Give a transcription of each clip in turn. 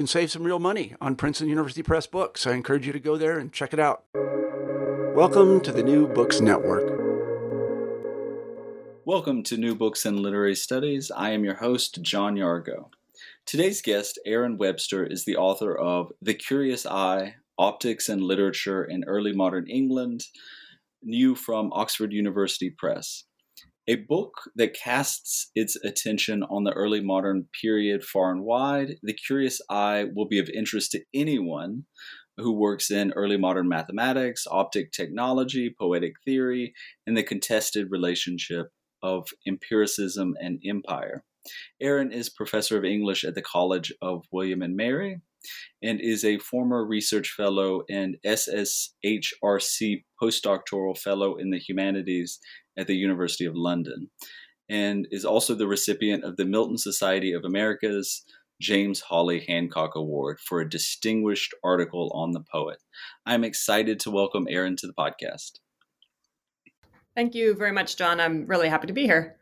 can save some real money on Princeton University Press books. I encourage you to go there and check it out. Welcome to the New Books Network. Welcome to New Books in Literary Studies. I am your host, John Yargo. Today's guest, Erin Webster, is the author of The Curious Eye Optics and Literature in Early Modern England, new from Oxford University Press. A book that casts its attention on the early modern period far and wide, The Curious Eye will be of interest to anyone who works in early modern mathematics, optic technology, poetic theory, and the contested relationship of empiricism and empire. Erin is professor of English at the College of William and Mary and is a former research fellow and SSHRC postdoctoral fellow in the humanities at the University of London, and is also the recipient of the Milton Society of America's James Holly Hanford Award for a distinguished article on the poet. I'm excited to welcome Erin to the podcast. Thank you very much, John. I'm really happy to be here.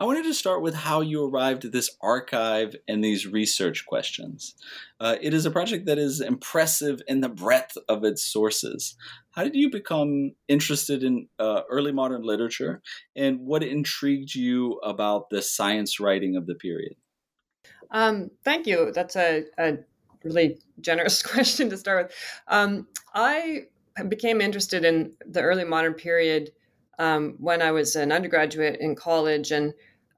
I wanted to start with how you arrived at this archive and these research questions. Uh, it is a project that is impressive in the breadth of its sources. How did you become interested in uh, early modern literature, and what intrigued you about the science writing of the period? Um, thank you. That's a, a, really generous question to start with. Um, I became interested in the early modern period um, when I was an undergraduate in college, and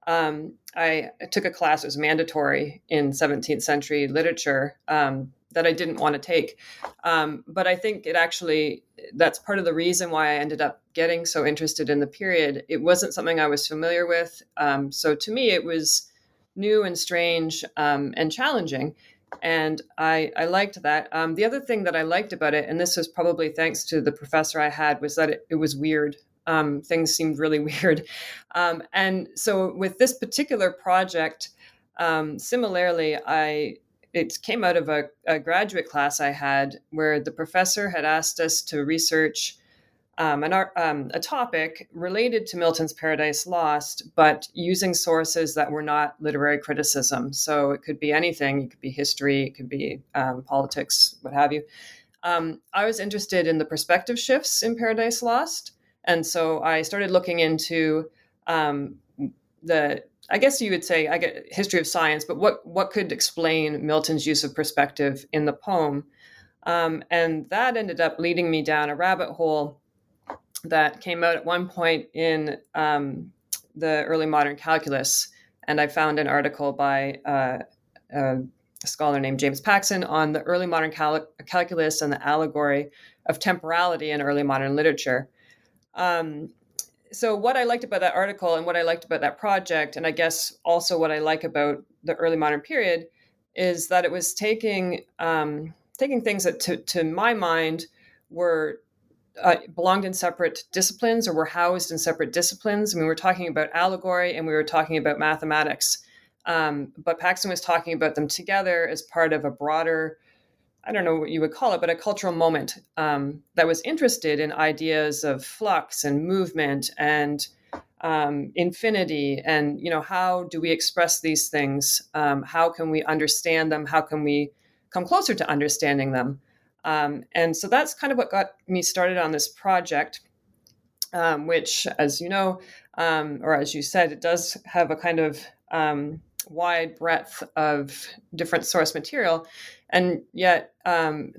um, I took a class that was mandatory in 17th century literature um, that I didn't want to take. Um, but I think it actually, that's part of the reason why I ended up getting so interested in the period. It wasn't something I was familiar with. Um, so to me, it was new and strange um, and challenging. And I, I liked that. Um, the other thing that I liked about it, and this was probably thanks to the professor I had, was that it, it was weird um, things seemed really weird. Um, and so with this particular project, um, similarly, I it came out of a, a, graduate class I had where the professor had asked us to research um, an, um, a topic related to Milton's Paradise Lost, but using sources that were not literary criticism. So it could be anything. It could be history. It could be um, politics, what have you. I was interested in the perspective shifts in Paradise Lost. And so I started looking into um, the, I guess you would say, I get history of science, but what what could explain Milton's use of perspective in the poem? Um, and that ended up leading me down a rabbit hole that came out at one point in um, the early modern calculus. And I found an article by uh, a scholar named James Paxson on the early modern cal- calculus and the allegory of temporality in early modern literature. Um, so what I liked about that article and what I liked about that project, and I guess also what I like about the early modern period, is that it was taking um, taking things that, to, to my mind, were uh, belonged in separate disciplines or were housed in separate disciplines. I mean, we were talking about allegory and we were talking about mathematics, um, but Paxson was talking about them together as part of a broader I don't know what you would call it, but a cultural moment um, that was interested in ideas of flux and movement and um, infinity, and you know how do we express these things? Um, how can we understand them? How can we come closer to understanding them? Um, and so that's kind of what got me started on this project, um, which, as you know, um, or as you said, it does have a kind of wide breadth of different source material and yet um,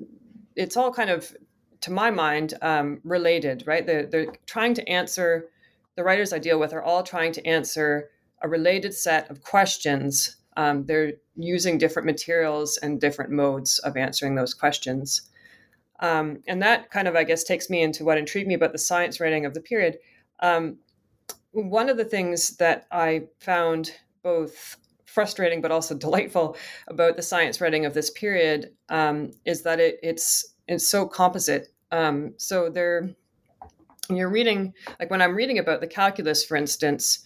it's all kind of to my mind um, related right? They're, they're trying to answer the writers i deal with are all trying to answer a related set of questions. Um, they're using different materials and different modes of answering those questions. Um, and that kind of i guess takes me into what intrigued me about the science writing of the period. Um, one of the things that i found both frustrating but also delightful about the science writing of this period um, is that it, it's it's so composite. Um, so there, you're reading like when I'm reading about the calculus, for instance.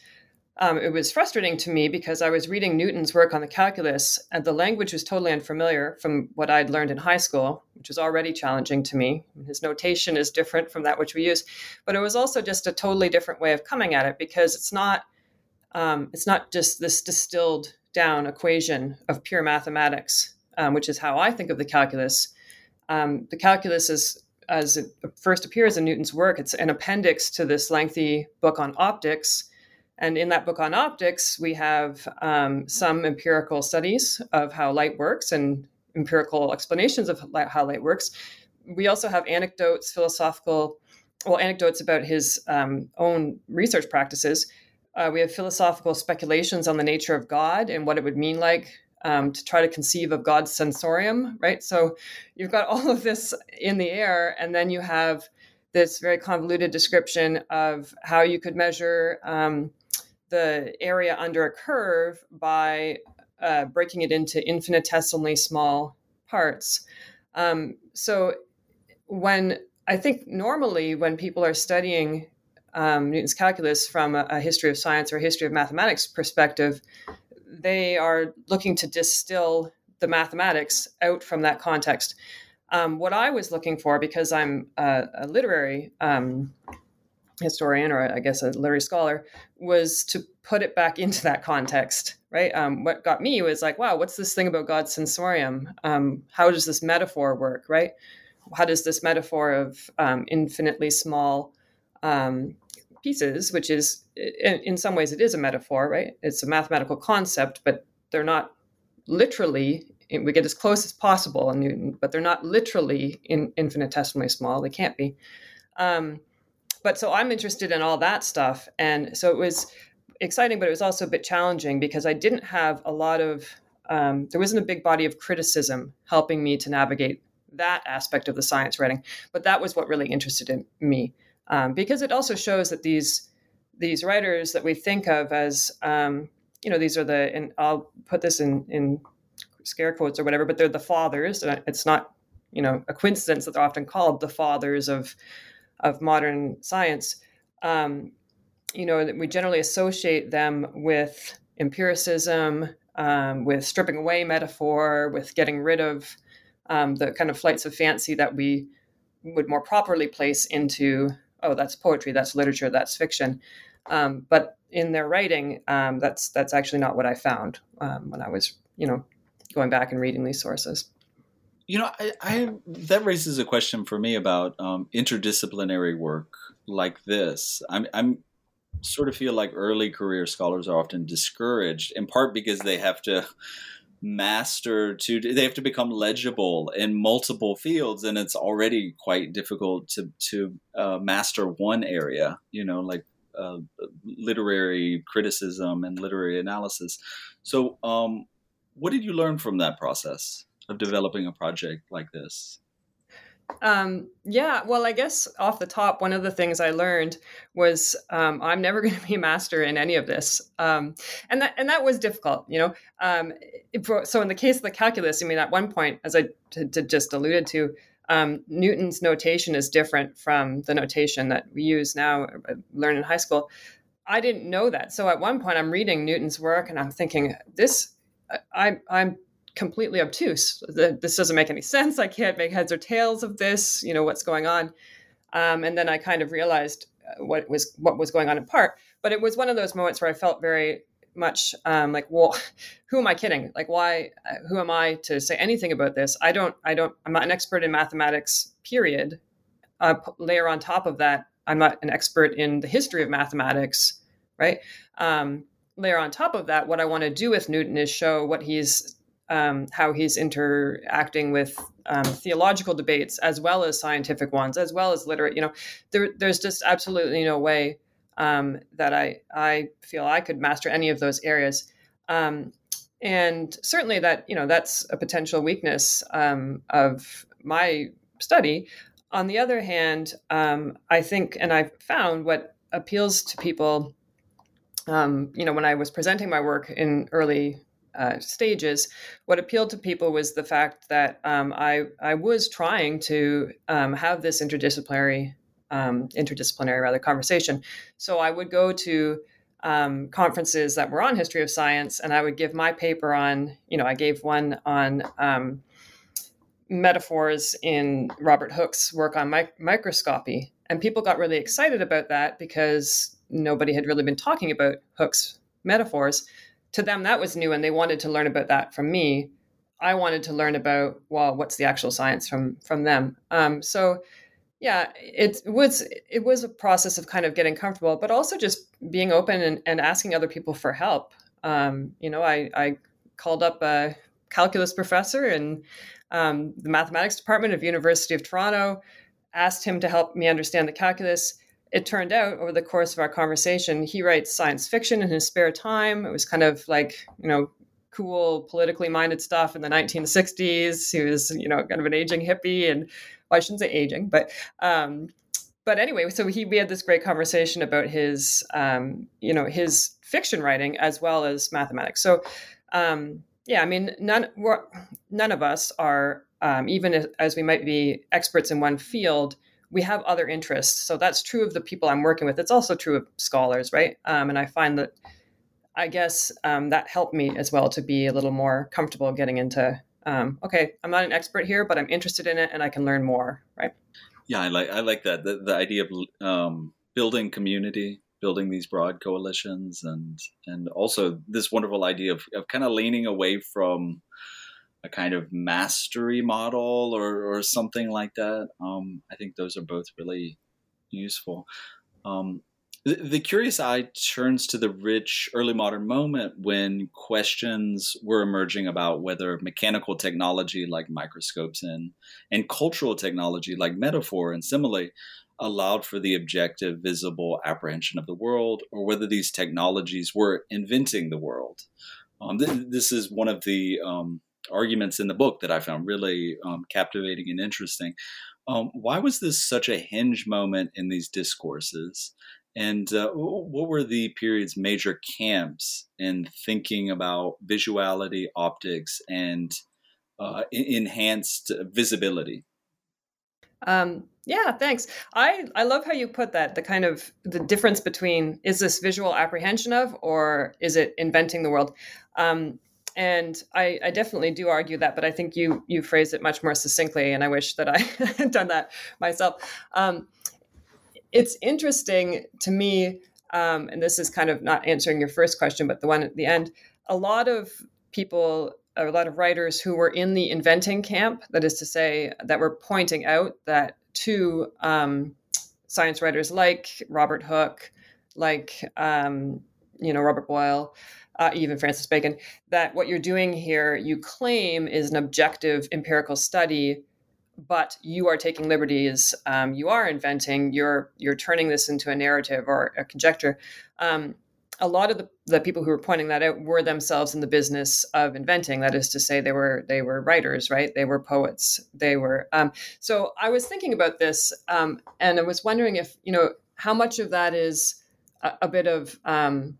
Um, it was frustrating to me because I was reading Newton's work on the calculus, and the language was totally unfamiliar from what I'd learned in high school, which was already challenging to me. His notation is different from that which we use, but it was also just a totally different way of coming at it because it's not um, it's not just this distilled down equation of pure mathematics, um, which is how I think of the calculus. Um, the calculus is, as it first appears in Newton's work, it's an appendix to this lengthy book on optics. And in that book on optics, we have um, some empirical studies of how light works and empirical explanations of how light works. We also have anecdotes, philosophical, well, anecdotes about his um, own research practices. Uh, we have philosophical speculations on the nature of God and what it would mean like um, to try to conceive of God's sensorium, right? So you've got all of this in the air, and then you have this very convoluted description of how you could measure um, the area under a curve by uh, breaking it into infinitesimally small parts. Um, so when I think normally when people are studying um, Newton's calculus from a, a, history of science or a history of mathematics perspective, they are looking to distill the mathematics out from that context. Um, what I was looking for, because I'm a, a literary um, historian or I guess a literary scholar, was to put it back into that context, right? Um, what got me was like, wow, what's this thing about God's sensorium? Um, how does this metaphor work, right? How does this metaphor of um, infinitely small um, pieces, which is in, some ways it is a metaphor, right? It's a mathematical concept, but they're not literally. We get as close as possible in Newton, but they're not literally in infinitesimally small. They can't be. Um, but so I'm interested in all that stuff, and so it was exciting, but it was also a bit challenging because I didn't have a lot of. Um, there wasn't a big body of criticism helping me to navigate that aspect of the science writing, but that was what really interested in me um, because it also shows that these these writers that we think of as um, you know these are the and I'll put this in in scare quotes or whatever, but they're the fathers. It's not you know a coincidence that they're often called the fathers of of modern science. Um, you know we generally associate them with empiricism, um, with stripping away metaphor, with getting rid of um, the kind of flights of fancy that we would more properly place into oh, that's poetry, that's literature, that's fiction. Um, but in their writing, um, that's that's actually not what I found um, when I was, you know, going back and reading these sources. You know, I, I that raises a question for me about um, interdisciplinary work like this. I'm, I'm sort of feel like early career scholars are often discouraged, in part because they have to master to they have to become legible in multiple fields and it's already quite difficult to to uh, master one area you know like uh, literary criticism and literary analysis. So um, what did you learn from that process of developing a project like this um, yeah, well, I guess off the top, one of the things I learned was um, I'm never going to be a master in any of this, um, and that and that was difficult, you know. Um, so in the case of the calculus, I mean, at one point, as I t- t- just alluded to, um, Newton's notation is different from the notation that we use now, uh, learn in high school. I didn't know that, so at one point, I'm reading Newton's work, and I'm thinking, this, I, I'm completely obtuse. this doesn't make any sense. I can't make heads or tails of this. You know what's going on. Um, and then I kind of realized uh, what was what was going on in part. But it was one of those moments where I felt very much um, like, well, who am I kidding? Like, why? Uh, who am I to say anything about this? I don't. I don't. I'm not an expert in mathematics. Period. Uh, layer on top of that, I'm not an expert in the history of mathematics. Right. Um, layer on top of that, what I want to do with Newton is show what he's um, how he's interacting with um, theological debates as well as scientific ones, as well as literate. You know, there, there's just absolutely no way um, that I I feel I could master any of those areas. Um, and certainly that you know that's a potential weakness um, of my study. On the other hand, um, I think, and I've found what appeals to people. Um, you know, when I was presenting my work in early uh, stages, what appealed to people was the fact that um, I I was trying to um, have this interdisciplinary um, interdisciplinary rather conversation. So I would go to um, conferences that were on history of science, and I would give my paper on. You know, I gave one on um, metaphors in Robert Hooke's work on mi- microscopy, and people got really excited about that because nobody had really been talking about Hooke's metaphors. To them, that was new, and they wanted to learn about that from me. I wanted to learn about well, what's the actual science from from them. Um, so yeah it was it was a process of kind of getting comfortable but also just being open and, and asking other people for help um, you know I, I called up a calculus professor in um, the mathematics department of university of toronto asked him to help me understand the calculus it turned out over the course of our conversation he writes science fiction in his spare time it was kind of like you know cool politically minded stuff in the 1960s he was you know kind of an aging hippie and well, I shouldn't say aging, but um, but anyway, so he we had this great conversation about his um, you know his fiction writing as well as mathematics. So um, yeah, I mean none none of us are um, even as we might be experts in one field. We have other interests, so that's true of the people I'm working with. It's also true of scholars, right? Um, and I find that I guess um, that helped me as well to be a little more comfortable getting into um, okay, I'm not an expert here, but I'm interested in it and I can learn more, right? Yeah, I like I like that the, the idea of um, building community, building these broad coalitions, and and also this wonderful idea of, of kind of leaning away from a kind of mastery model or, or something like that. Um, I think those are both really useful. Um, the, curious eye turns to the rich early modern moment when questions were emerging about whether mechanical technology like microscopes and, and cultural technology like metaphor and simile allowed for the objective, visible apprehension of the world, or whether these technologies were inventing the world. Um, th- this is one of the um, arguments in the book that I found really um, captivating and interesting. Um, why was this such a hinge moment in these discourses? And uh, what were the period's major camps in thinking about visuality, optics, and uh, enhanced visibility? Um, yeah, thanks. I, I love how you put that the kind of the difference between is this visual apprehension of or is it inventing the world? Um, and I, I, definitely do argue that, but I think you you phrase it much more succinctly, and I wish that I had done that myself. Um, it's interesting to me, um, and this is kind of not answering your first question, but the one at the end. A lot of people, a lot of writers who were in the inventing camp, that is to say, that were pointing out that to um, science writers like Robert Hooke, like um, you know Robert Boyle, uh, even Francis Bacon, that what you're doing here, you claim, is an objective empirical study but you are taking liberties. Um, you are inventing. You're you're turning this into a narrative or a conjecture. Um, a lot of the, the people who were pointing that out were themselves in the business of inventing. That is to say, they were they were writers, right? They were poets. They were. Um, so I was thinking about this, um, and I was wondering if you know how much of that is a, a bit of um,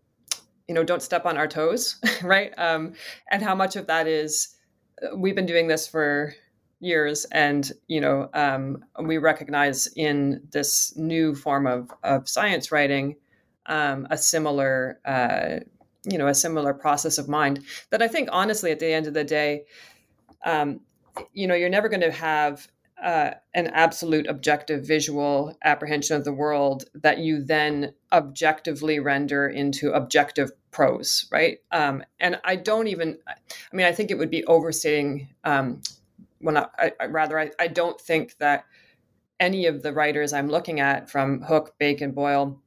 you know don't step on our toes, right? Um, and how much of that is uh, we've been doing this for years and you know um, we recognize in this new form of, of science writing um, a similar uh, you know a similar process of mind that I think honestly at the end of the day, um, you know, you're never going to have uh, an absolute objective visual apprehension of the world that you then objectively render into objective prose, right? Um, and I don't even, I mean, I think it would be overstating um, when I, I rather, I, I don't think that any of the writers I'm looking at from Hooke, Bacon, Boyle,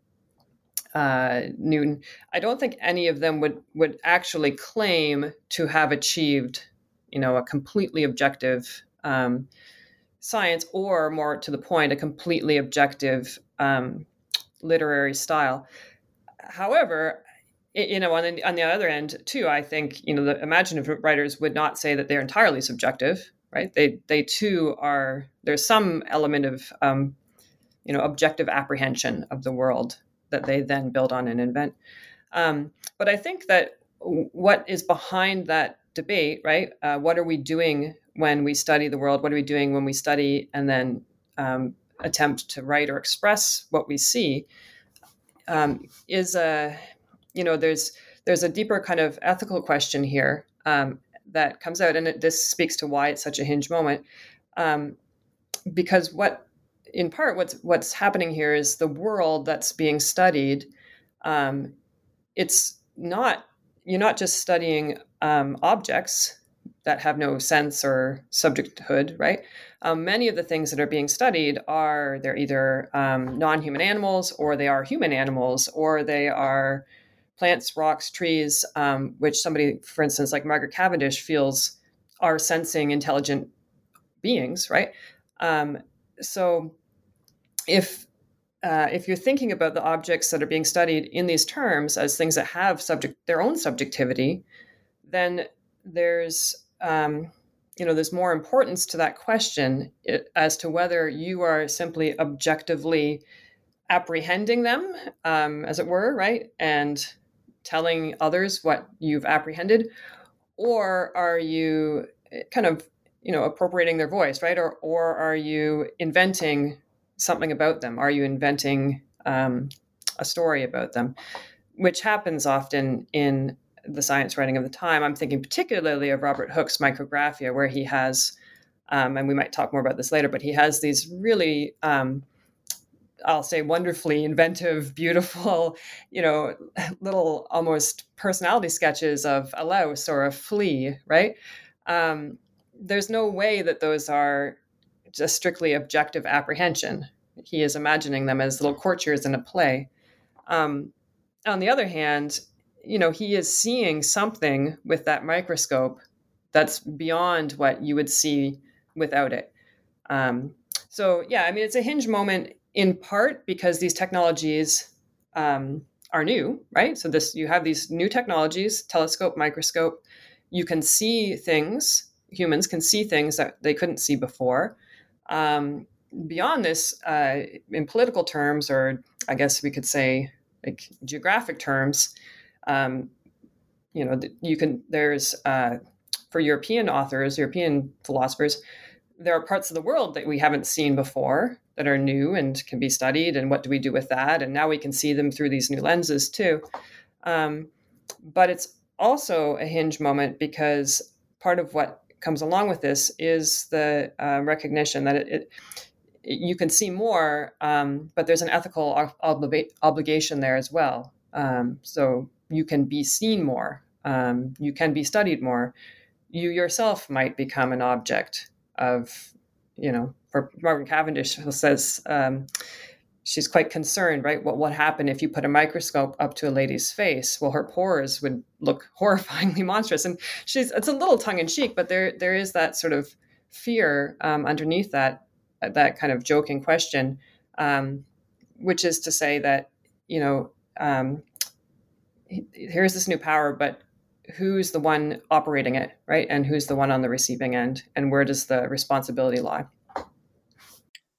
uh, Newton, I don't think any of them would would actually claim to have achieved, you know, a completely objective um, science, or more to the point, a completely objective um, literary style. However, you know, on the, on the other end too, I think you know the imaginative writers would not say that they're entirely subjective, right? They they too are. There's some element of um, you know objective apprehension of the world that they then build on and invent. Um, but I think that what is behind that debate, right? Uh, what are we doing when we study the world? What are we doing when we study and then um, attempt to write or express what we see? Um, is a you know there's there's a deeper kind of ethical question here um, that comes out, and it, this speaks to why it's such a hinge moment. Um, because what in part what's what's happening here is the world that's being studied um, it's not you're not just studying um, objects that have no sense or subjecthood, right? Um, many of the things that are being studied are they're either um, non-human animals or they are human animals or they are plants, rocks, trees, um, which somebody, for instance, like Margaret Cavendish, feels are sensing intelligent beings, right? Um, so if uh, if you're thinking about the objects that are being studied in these terms as things that have subject their own subjectivity, then there's um, you know there's more importance to that question as to whether you are simply objectively apprehending them, um, as it were, right, and telling others what you've apprehended, or are you eh, kind of you know appropriating their voice, right, or or are you inventing something about them? Are you inventing um, a story about them? Which happens often in the science writing of the time. I'm thinking particularly of Robert Hooke's Micrographia, where he has, um, and we might talk more about this later, but he has these really, um, I'll say, wonderfully inventive, beautiful, you know, little almost personality sketches of a louse or a flea, right? Um, there's no way that those are just strictly objective apprehension. He is imagining them as little courtiers in a play. Um, on the other hand, you know, he is seeing something with that microscope that's beyond what you would see without it. Um, so, yeah, I mean, it's a hinge moment in part because these technologies um, are new, right? So, this you have these new technologies, telescope, microscope. You can see things. Humans can see things that they couldn't see before. Um, beyond this, uh, in political terms, or I guess we could say like geographic terms, um, you know, you can there's uh, for European authors, European philosophers, there are parts of the world that we haven't seen before that are new and can be studied. And what do we do with that? And now we can see them through these new lenses too. Um, but it's also a hinge moment because part of what comes along with this is the uh, recognition that it, it, you can see more, um, but there's an ethical ob- obligation there as well. Um, so you can be seen more, um, you can be studied more. You yourself might become an object of, you know, for Margaret Cavendish who says um, she's quite concerned, right? What what happened if you put a microscope up to a lady's face? Well, her pores would look horrifyingly monstrous, and she's it's a little tongue in cheek, but there there is that sort of fear um, underneath that that kind of joking question, um, which is to say that you know um, here's this new power, but who's the one operating it, right? And who's the one on the receiving end, and where does the responsibility lie?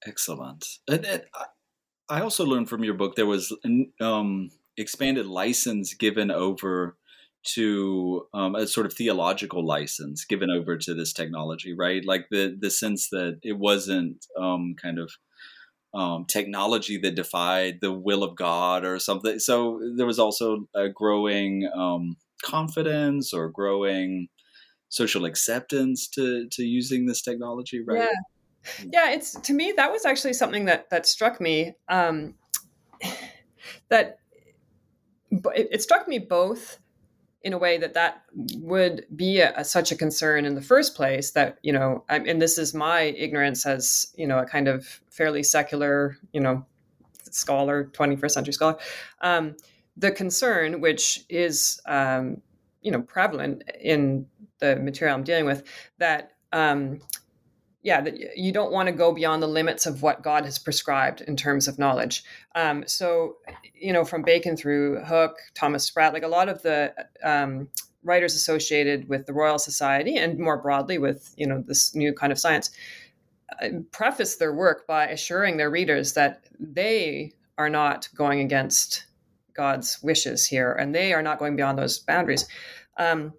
Excellent. And, I also learned from your book there was um, expanded license given over to um, a sort of theological license given over to this technology, right? Like the the sense that it wasn't um, kind of um, technology that defied the will of God or something. So there was also a growing um, confidence or growing social acceptance to to using this technology, right? Yeah, yeah. It's to me that was actually something that that struck me. Um, that it, it struck me both in a way that that would be a, a, such a concern in the first place that you know I, and this is my ignorance as you know a kind of fairly secular you know scholar 21st century scholar. Um, the concern which is um, you know prevalent in the material i'm dealing with that um, yeah, that you don't want to go beyond the limits of what God has prescribed in terms of knowledge. Um, so, you know, from Bacon through Hooke, Thomas Sprat, like a lot of the um, writers associated with the Royal Society and more broadly with, you know, this new kind of science, uh, preface their work by assuring their readers that they are not going against God's wishes here and they are not going beyond those boundaries. Um,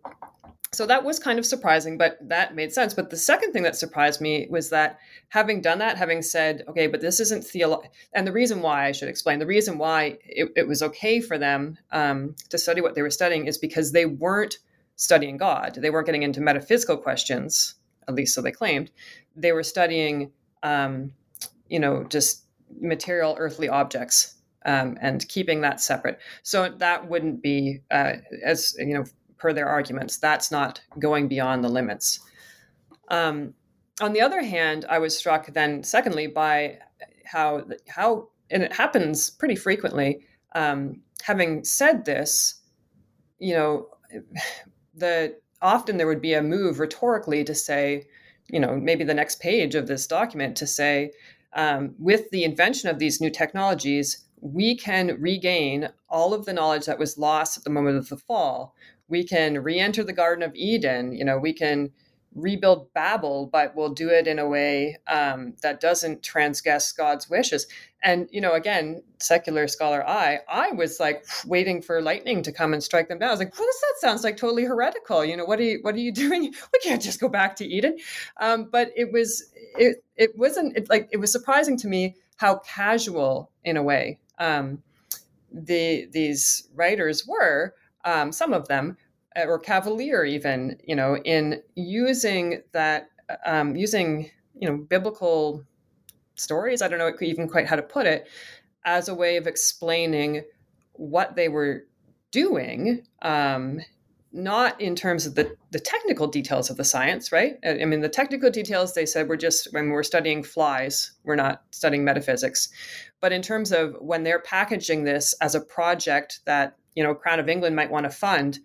so that was kind of surprising, but that made sense. But the second thing that surprised me was that having done that, having said, okay, but this isn't theological, and the reason why I should explain the reason why it, it was okay for them um, to study what they were studying is because they weren't studying God. They weren't getting into metaphysical questions, at least so they claimed. They were studying, um, you know, just material earthly objects um, and keeping that separate. So that wouldn't be, uh, as you know, per their arguments. That's not going beyond the limits. Um, on the other hand, I was struck then, secondly, by how how and it happens pretty frequently. Um, having said this, you know, the often there would be a move rhetorically to say, you know, maybe the next page of this document to say, um, with the invention of these new technologies, we can regain all of the knowledge that was lost at the moment of the fall we can re-enter the garden of eden you know we can rebuild babel but we'll do it in a way um, that doesn't transgress god's wishes. And you know again secular scholar i i was like waiting for lightning to come and strike them down. I was like well this that sounds like totally heretical. You know what are you what are you doing? We can't just go back to eden. Um, but it was it it wasn't it, like it was surprising to me how casual in a way um, the these writers were um, some of them, uh, or cavalier even, you know, in using that, um, using, you know, biblical stories, I don't know even quite how to put it, as a way of explaining what they were doing, um, not in terms of the, the technical details of the science, right? I mean, the technical details, they said, we're just, when we're studying flies, we're not studying metaphysics. But in terms of when they're packaging this as a project that you know crown of england might want to fund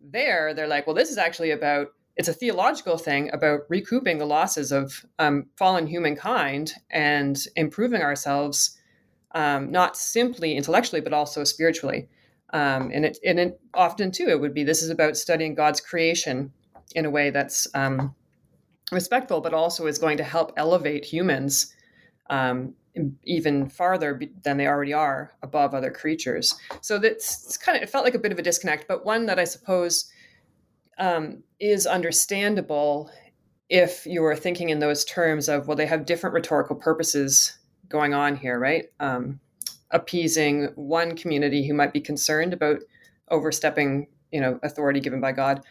there they're like well this is actually about it's a theological thing about recouping the losses of um, fallen humankind and improving ourselves um, not simply intellectually but also spiritually um, and it and it often too it would be this is about studying god's creation in a way that's um, respectful but also is going to help elevate humans um, even farther than they already are above other creatures. So that's kind of it felt like a bit of a disconnect, but one that I suppose um, is understandable if you were thinking in those terms of well, they have different rhetorical purposes going on here, right? Um, appeasing one community who might be concerned about overstepping, you know, authority given by God,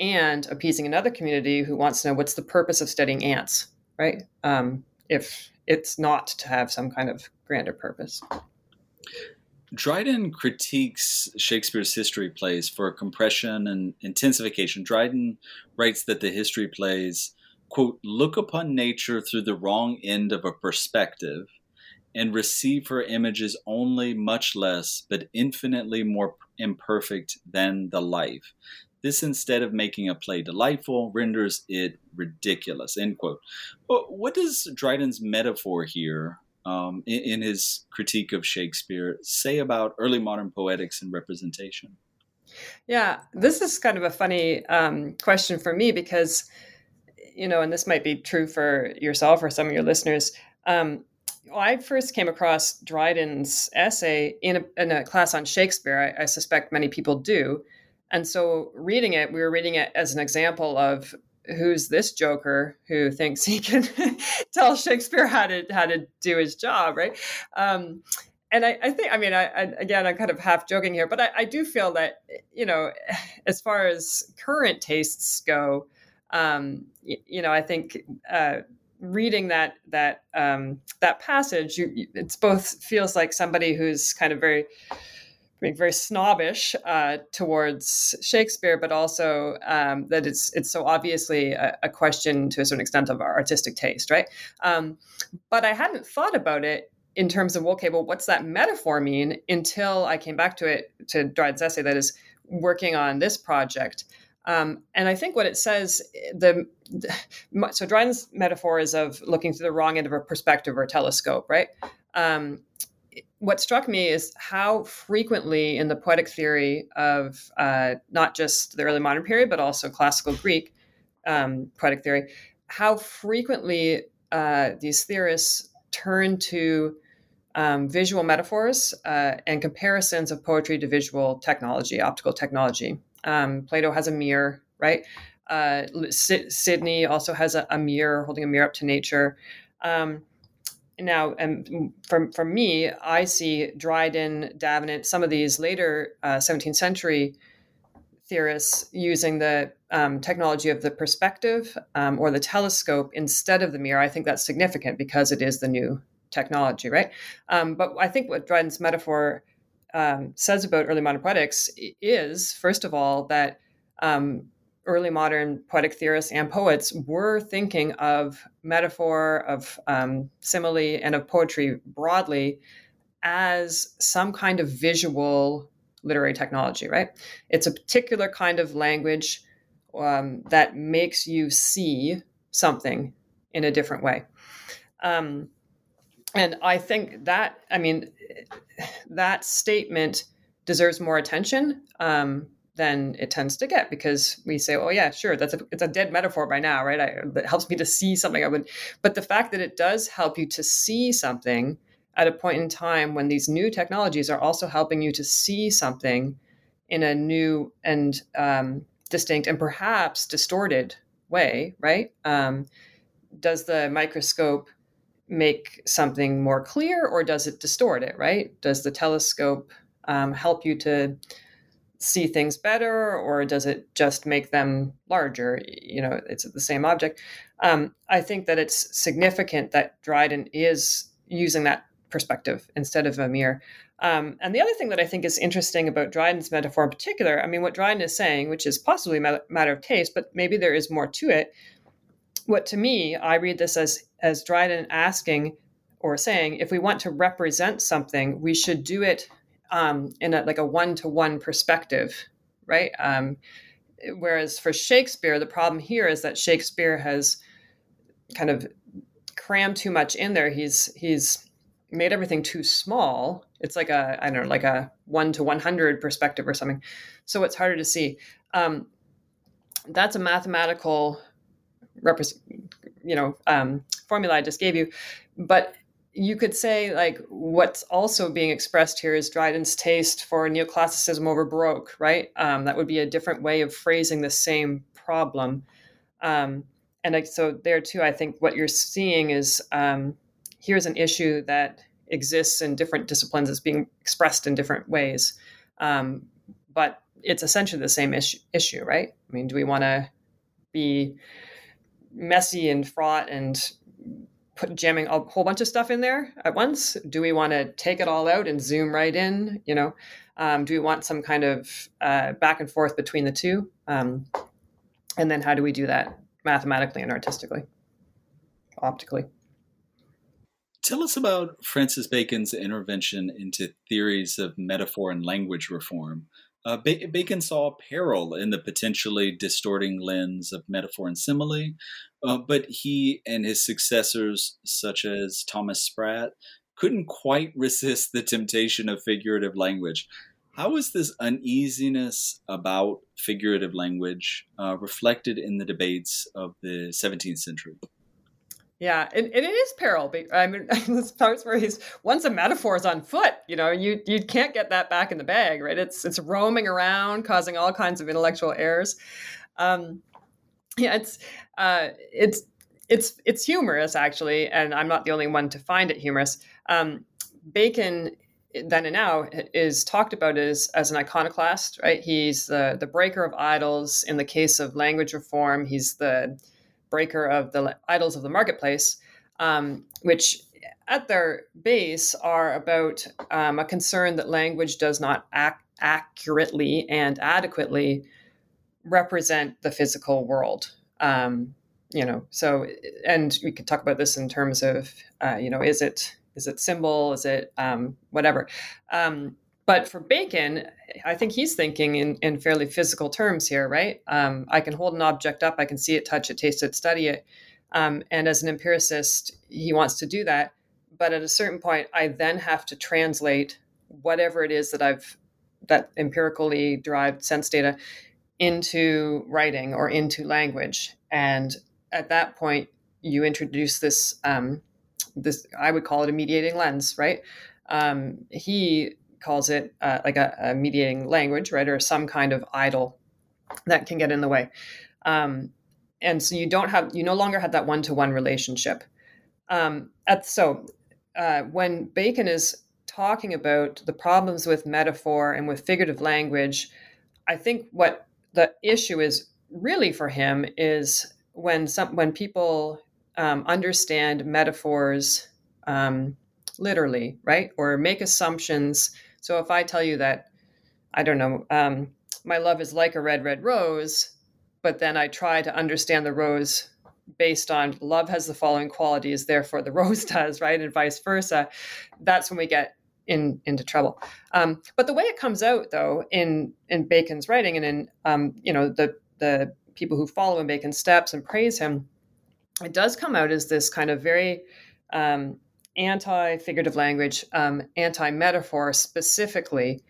and appeasing another community who wants to know what's the purpose of studying ants, right? Um, if it's not to have some kind of grander purpose. Dryden critiques Shakespeare's history plays for compression and intensification. Dryden writes that the history plays, quote, look upon nature through the wrong end of a perspective and receive her images only much less, but infinitely more imperfect than the life. This, instead of making a play delightful, renders it ridiculous. End quote. But what does Dryden's metaphor here, um, in, in his critique of Shakespeare, say about early modern poetics and representation? Yeah, this is kind of a funny um, question for me because, you know, and this might be true for yourself or some of your listeners. Um, I first came across Dryden's essay in a, in a class on Shakespeare. I, I, suspect many people do. And so, reading it, we were reading it as an example of who's this joker who thinks he can tell Shakespeare how to how to do his job, right? Um, and I, I, think, I mean, I, I, again, I'm kind of half joking here, but I, I, do feel that, you know, as far as current tastes go, um, you, you, know, I think uh, reading that that um, that passage, you, it's both feels like somebody who's kind of very being very snobbish uh, towards Shakespeare, but also um, that it's it's so obviously a, a, question to a certain extent of our artistic taste, right? Um, but I hadn't thought about it in terms of okay, well, what's that metaphor mean until I came back to it to Dryden's essay that is working on this project. Um, and I think what it says the so Dryden's metaphor is of looking through the wrong end of a perspective or a telescope, right? Um, what struck me is how frequently in the poetic theory of uh, not just the early modern period, but also classical Greek um, poetic theory, how frequently uh, these theorists turn to um, visual metaphors uh, and comparisons of poetry to visual technology, optical technology. Um, Plato has a mirror, right? Uh, Sidney also has a, a, mirror, holding a mirror up to nature. Um, now, and for, for me, I see Dryden, Davenant, some of these later uh, 17th century theorists using the um, technology of the perspective um, or the telescope instead of the mirror. I think that's significant because it is the new technology, right? Um, but I think what Dryden's metaphor um, says about early modern poetics is, first of all, that um, early modern poetic theorists and poets were thinking of metaphor, of um, simile, and of poetry broadly as some kind of visual literary technology, right? It's a particular kind of language um, that makes you see something in a different way. Um, and I think that, I mean, that statement deserves more attention. Um, than it tends to get because we say, "Oh yeah, sure, that's a it's a dead metaphor by now, right?" I, helps me to see something. I would, but the fact that it does help you to see something at a point in time when these new technologies are also helping you to see something in a new and um, distinct and perhaps distorted way, right? Um, does the microscope make something more clear or does it distort it, right? Does the telescope um, help you to see things better or does it just make them larger? You know it's the same object. Um, i think that it's significant that dryden is using that perspective instead of a mirror. Um, and the other thing that i think is interesting about dryden's metaphor in particular i mean what dryden is saying which is possibly a matter of taste but maybe there is more to it what to me i read this as as dryden asking or saying if we want to represent something we should do it um, in a, like a one-to-one perspective, right? Um, whereas for Shakespeare, the problem here is that Shakespeare has kind of crammed too much in there. He's he's made everything too small. It's like a I don't know, like a one to one hundred perspective or something. So it's harder to see. Um, that's a mathematical you know, um, formula I just gave you, but you could say like what's also being expressed here is Dryden's taste for neoclassicism over Baroque, right? Um, that would be a different way of phrasing the same problem. Um, and I, so there too, I think what you're seeing is um, here's an issue that exists in different disciplines. It's being expressed in different ways, um, but it's essentially the same issue, issue, right? I mean, do we want to be messy and fraught and put jamming a whole bunch of stuff in there at once? Do we want to take it all out and zoom right in? You know, um, do we want some kind of uh, back and forth between the two? Um, and then how do we do that mathematically and artistically, optically? Tell us about Francis Bacon's intervention into theories of metaphor and language reform. Uh, Bacon saw peril in the potentially distorting lens of metaphor and simile, uh, but he and his successors, such as Thomas Sprat, couldn't quite resist the temptation of figurative language. How is this uneasiness about figurative language uh, reflected in the debates of the 17th century? Yeah, and, and it is peril. I mean, this parts where he's once a metaphor is on foot, you know, you you can't get that back in the bag, right? It's it's roaming around, causing all kinds of intellectual errors. Um, yeah, it's uh, it's it's it's humorous actually, and I'm not the only one to find it humorous. Um, Bacon then and now is talked about as as an iconoclast, right? He's the the breaker of idols. In the case of language reform, he's the breaker of the idols of the marketplace, um, which at their base are about um, a concern that language does not accurately and adequately represent the physical world. Um, you know, so and we could talk about this in terms of, uh, you know, is it is it symbol? Is it um, whatever? But for Bacon, I think he's thinking in, in fairly physical terms here, right? Um, I can hold an object up, I can see it, touch it, taste it, study it. Um, and as an empiricist, he wants to do that. But at a certain point, I then have to translate whatever it is that I've that empirically derived sense data into writing or into language. And at that point, you introduce this um, this I would call it a mediating lens, right? Um, he calls it uh, like a, a, mediating language, right, or some kind of idol that can get in the way. Um, and so you don't have you no longer have that one to one relationship. Um, at, so uh, when Bacon is talking about the problems with metaphor and with figurative language, I think what the issue is really for him is when some when people um, understand metaphors um, literally, right, or make assumptions. So if I tell you that, I don't know, um, my love is like a red, red rose, but then I try to understand the rose based on love has the following qualities, therefore the rose does, right, and vice versa. That's when we get in into trouble. Um, but the way it comes out, though, in in Bacon's writing and in um, you know the the people who follow in Bacon's steps and praise him, it does come out as this kind of very um, anti-figurative language, um, anti-metaphor specifically.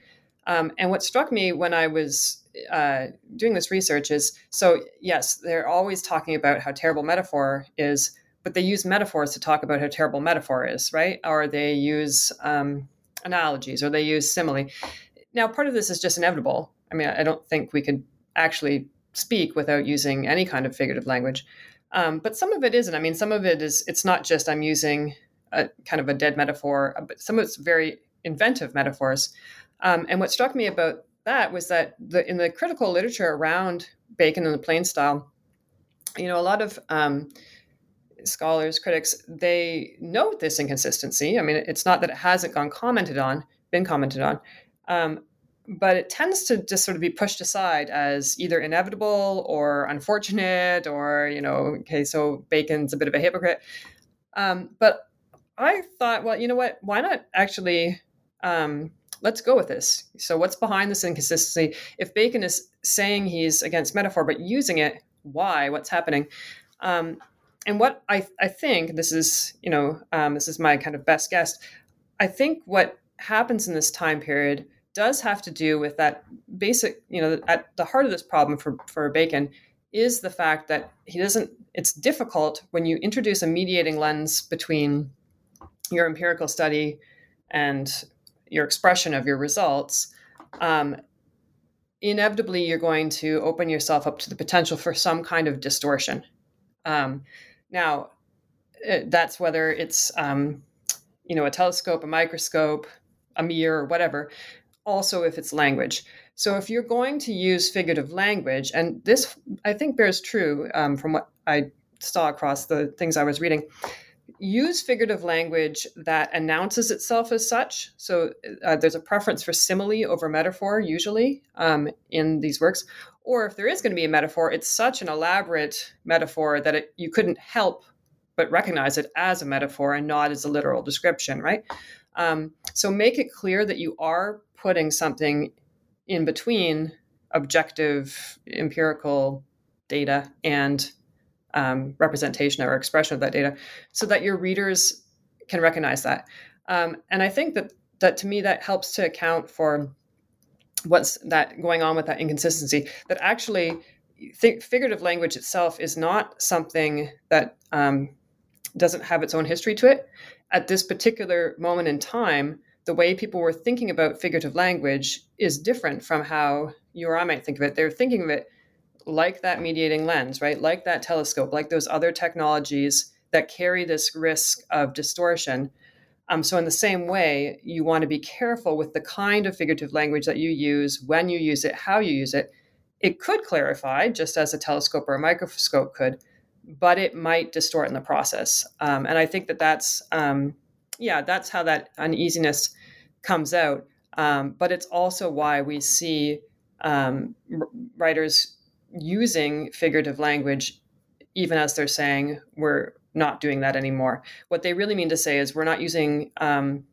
Um, and what struck me when I was uh, doing this research is so yes, they're always talking about how terrible metaphor is, but they use metaphors to talk about how terrible metaphor is, right? Or they use um, analogies or they use simile. Now, part of this is just inevitable. I mean, I don't think we could actually speak without using any kind of figurative language. Um, but some of it isn't. I mean, some of it is, it's not just I'm using a kind of a dead metaphor, uh, but some of it's very inventive metaphors. Um, and what struck me about that was that the, in the critical literature around Bacon and the plain style, you know, a lot of um, scholars, critics, they note this inconsistency. I mean, it's not that it hasn't gone commented on, been commented on, um, but it tends to just sort of be pushed aside as either inevitable or unfortunate, or you know, okay, so Bacon's a bit of a hypocrite. Um, but I thought, well, you know what? Why not actually? Um, let's go with this. So, what's behind this inconsistency? If Bacon is saying he's against metaphor but using it, why? What's happening? Um, and what I, I think this is, you know, um, this is my kind of best guess. I think what happens in this time period does have to do with that basic, you know, at the heart of this problem for, for Bacon is the fact that he doesn't, it's difficult when you introduce a mediating lens between your empirical study and your expression of your results. Um, inevitably, you're going to open yourself up to the potential for some kind of distortion. Um, now, uh, that's whether it's um, you know a telescope, a microscope, a mirror, whatever. Also, if it's language. So, if you're going to use figurative language, and this I think bears true um, from what I saw across the things I was reading, use figurative language that announces itself as such. So uh, there's a preference for simile over metaphor, usually um, in these works. Or if there is going to be a metaphor, it's such an elaborate metaphor that it, you couldn't help but recognize it as a metaphor and not as a literal description, right? Um, so make it clear that you are putting something in between objective empirical data and um, representation or expression of that data so that your readers can recognize that. Um, and I think that that to me that helps to account for what's that going on with that inconsistency. That actually, th- figurative language itself is not something that um, doesn't have its own history to it. At this particular moment in time, the way people were thinking about figurative language is different from how you or I might think of it. They're thinking of it like that mediating lens, right? Like that telescope, like those other technologies that carry this risk of distortion. Um, so, in the same way, you want to be careful with the kind of figurative language that you use, when you use it, how you use it. It could clarify, just as a telescope or a microscope could, but it might distort in the process. Um, and I think that that's, um, yeah, that's how that uneasiness comes out. Um, but it's also why we see um, writers using figurative language, even as they're saying we're not doing that anymore. What they really mean to say is we're not using, um,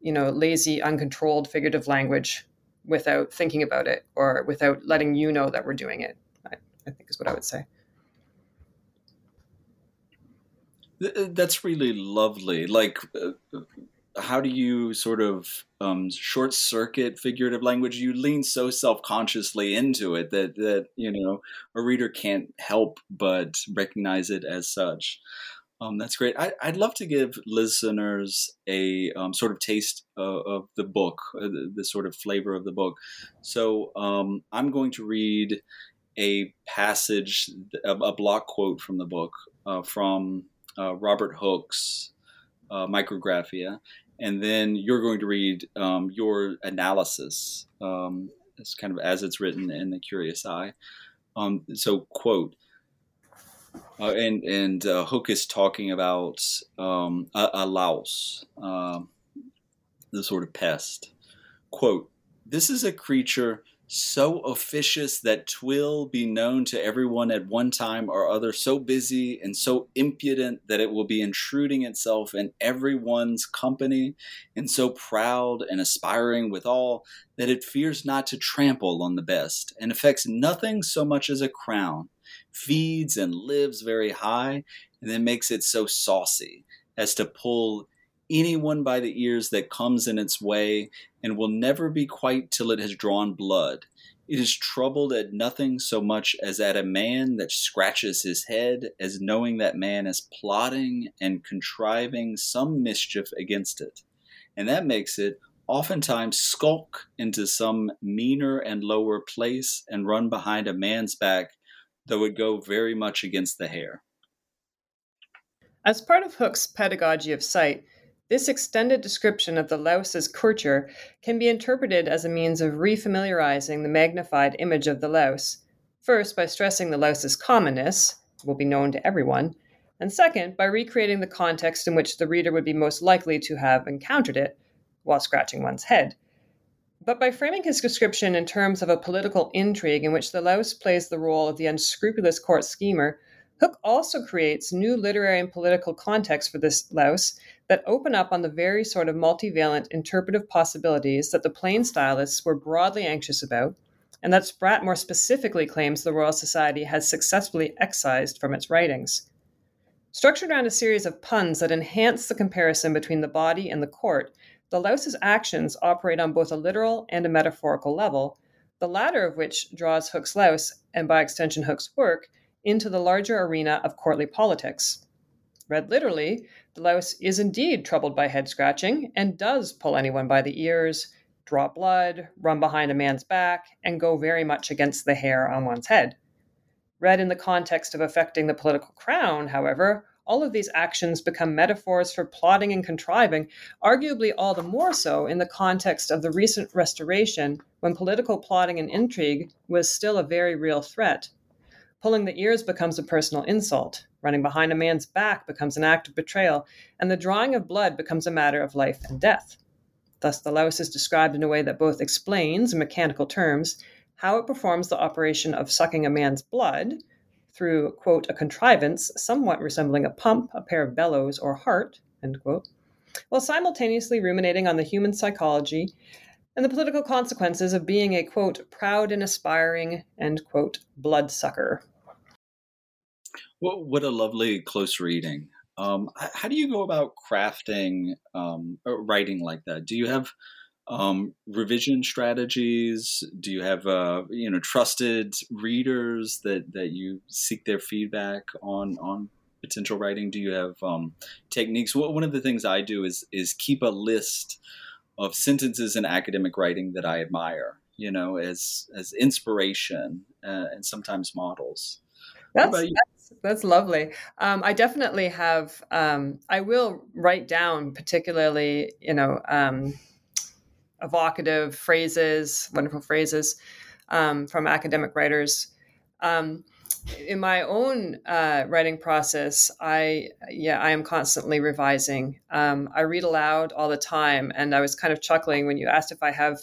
you know, lazy, uncontrolled figurative language without thinking about it or without letting you know that we're doing it. I, I think is what I would say. That's really lovely. Like, uh, how do you sort of um, short circuit figurative language? You lean so self consciously into it that that you know a reader can't help but recognize it as such. Um, that's great. I, would love to give listeners a um, sort of taste uh, of the book, uh, the, the, sort of flavor of the book. So um, I'm going to read a passage, a, a block quote from the book uh, from uh, Robert Hooke's uh, Micrographia, and then you're going to read um, your analysis, um, as kind of as it's written in the Curious Eye. Um, so, quote. Uh, and and uh, Hooke is talking about um, a, a, louse, uh, the sort of pest. Quote: This is a creature so officious that twill be known to everyone at one time or other, so busy and so impudent that it will be intruding itself in everyone's company, and so proud and aspiring withal that it fears not to trample on the best, and affects nothing so much as a crown, feeds and lives very high, and then makes it so saucy as to pull anyone by the ears that comes in its way, and will never be quite till it has drawn blood. It is troubled at nothing so much as at a man that scratches his head, as knowing that man is plotting and contriving some mischief against it. And that makes it oftentimes skulk into some meaner and lower place and run behind a man's back, though it go very much against the hair. As part of Hooke's pedagogy of sight, this extended description of the louse's courture can be interpreted as a means of refamiliarizing the magnified image of the louse, first by stressing the louse's commonness, will be known to everyone, and second by recreating the context in which the reader would be most likely to have encountered it while scratching one's head. But by framing his description in terms of a political intrigue in which the louse plays the role of the unscrupulous court schemer, Hooke also creates new literary and political contexts for this louse that open up on the very sort of multivalent interpretive possibilities that the plain stylists were broadly anxious about, and that Sprat more specifically claims the Royal Society has successfully excised from its writings. Structured around a series of puns that enhance the comparison between the body and the court, the louse's actions operate on both a literal and a metaphorical level, the latter of which draws Hooke's louse, and by extension Hooke's work, into the larger arena of courtly politics. Read literally, the louse is indeed troubled by head scratching and does pull anyone by the ears, draw blood, run behind a man's back, and go very much against the hair on one's head. Read in the context of affecting the political crown, however, all of these actions become metaphors for plotting and contriving, arguably all the more so in the context of the recent restoration when political plotting and intrigue was still a very real threat. Pulling the ears becomes a personal insult. Running behind a man's back becomes an act of betrayal, and the drawing of blood becomes a matter of life and death. Thus, the louse is described in a way that both explains, in mechanical terms, how it performs the operation of sucking a man's blood through, quote, a contrivance somewhat resembling a pump, a pair of bellows, or heart, end quote, while simultaneously ruminating on the human psychology and the political consequences of being a, quote, proud and aspiring, end quote, bloodsucker, what, what a lovely close reading. Um, how do you go about crafting um, writing like that? Do you have um, revision strategies? Do you have uh, you know trusted readers that that you seek their feedback on on potential writing? Do you have um, techniques? Well, one of the things I do is is keep a list of sentences in academic writing that I admire you know, as as inspiration uh, and sometimes models. That's, that's, that's lovely. Um, I definitely have. Um, I will write down particularly, you know, um, evocative phrases, wonderful phrases um, from academic writers. Um, in my own uh, writing process, I yeah I am constantly revising. Um, I read aloud all the time, and I was kind of chuckling when you asked if I have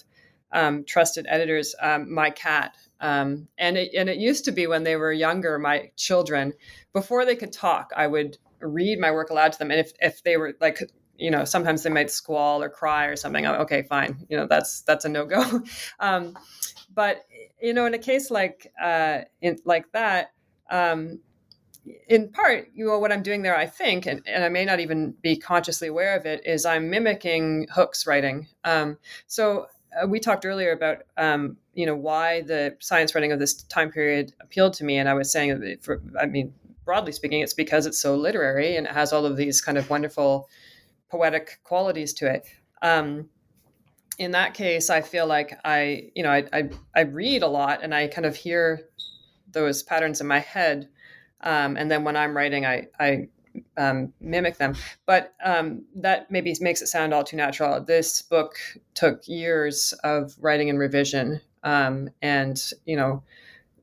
um, trusted editors. Um, my cat, um, and it and it used to be when they were younger, my children, before they could talk, I would read my work aloud to them, and if if they were like you know sometimes they might squall or cry or something I'm, okay fine. You know that's that's a no-go. Um, but you know in a case like uh, in, like that um, in part you know what i'm doing there i think and, and i may not even be consciously aware of it is i'm mimicking Hooke's writing. Um, so uh, we talked earlier about um, you know why the science writing of this time period appealed to me and i was saying for, i mean broadly speaking it's because it's so literary and it has all of these kind of wonderful poetic qualities to it. Um, in that case, I feel like I, you know, I, I, I, read a lot and I kind of hear those patterns in my head. Um, and then when I'm writing, I, I um, mimic them. But um, that maybe makes it sound all too natural. This book took years of writing and revision, um, and you know,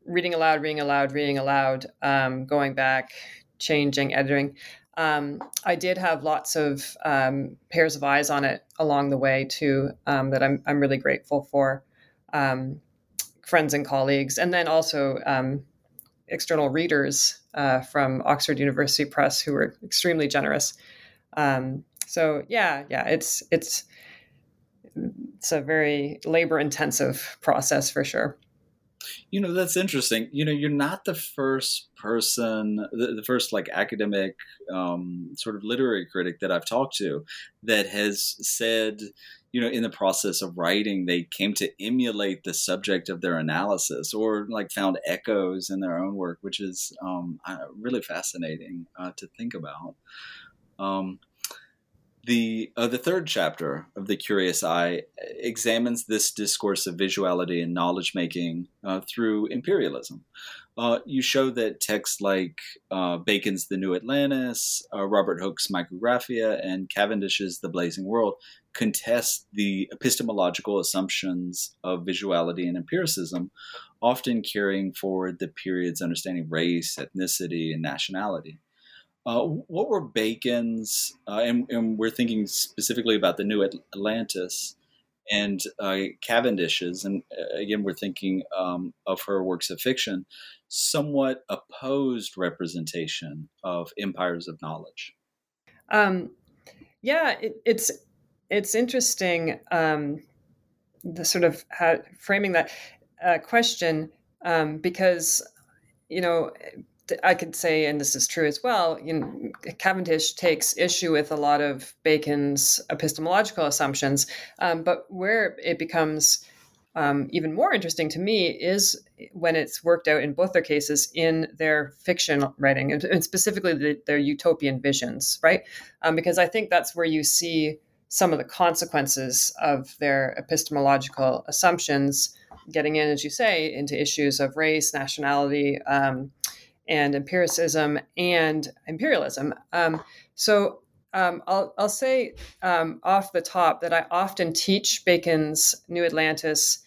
reading aloud, reading aloud, reading aloud, um, going back, changing, editing um, I did have lots of um, pairs of eyes on it along the way too. That I'm I'm really grateful for, friends and colleagues, and then also external readers uh, from Oxford University Press who were extremely generous. Um, so yeah, yeah, it's it's it's a very labor intensive process for sure. You know, that's interesting. You know, you're not the first person, the, the first like academic um, sort of literary critic that I've talked to that has said, you know, in the process of writing, they came to emulate the subject of their analysis or like found echoes in their own work, which is um, really fascinating uh, to think about. Um, the uh, the third chapter of the Curious Eye examines this discourse of visuality and knowledge making uh, through imperialism. Uh, you show that texts like uh, Bacon's The New Atlantis, uh, Robert Hooke's Micrographia, and Cavendish's The Blazing World contest the epistemological assumptions of visuality and empiricism, often carrying forward the period's understanding of race, ethnicity, and nationality. Uh, what were Bacon's, uh, and, and, we're thinking specifically about the New Atlantis and uh, Cavendish's, and uh, again, we're thinking um, of her works of fiction, somewhat opposed representation of empires of knowledge. Um, yeah, it, it's it's interesting um, the sort of how, framing that uh, question um, because you know I could say, and this is true as well, you know, Cavendish takes issue with a lot of Bacon's epistemological assumptions, um, but where it becomes um, even more interesting to me is when it's worked out in both their cases in their fiction writing, and, specifically the, their utopian visions, right? Um, because I think that's where you see some of the consequences of their epistemological assumptions getting in, as you say, into issues of race, nationality, um, and empiricism and imperialism. Um, so um, I'll, I'll say um, off the top that I often teach Bacon's New Atlantis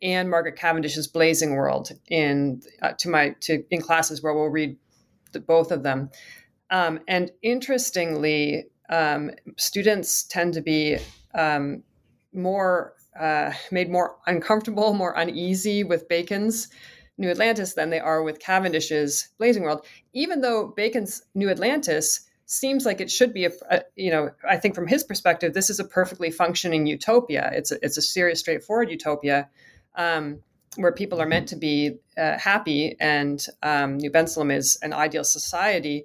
and Margaret Cavendish's Blazing World in uh, to my to in classes where we'll read the, both of them. Um, and interestingly, um, students tend to be um, more uh, made more uncomfortable, more uneasy with Bacon's New Atlantis than they are with Cavendish's Blazing World, even though Bacon's New Atlantis seems like it should be a, a, you know i think from his perspective this is a perfectly functioning utopia. It's a, it's a serious straightforward utopia um, where people are meant to be uh, happy and um, new bensalem is an ideal society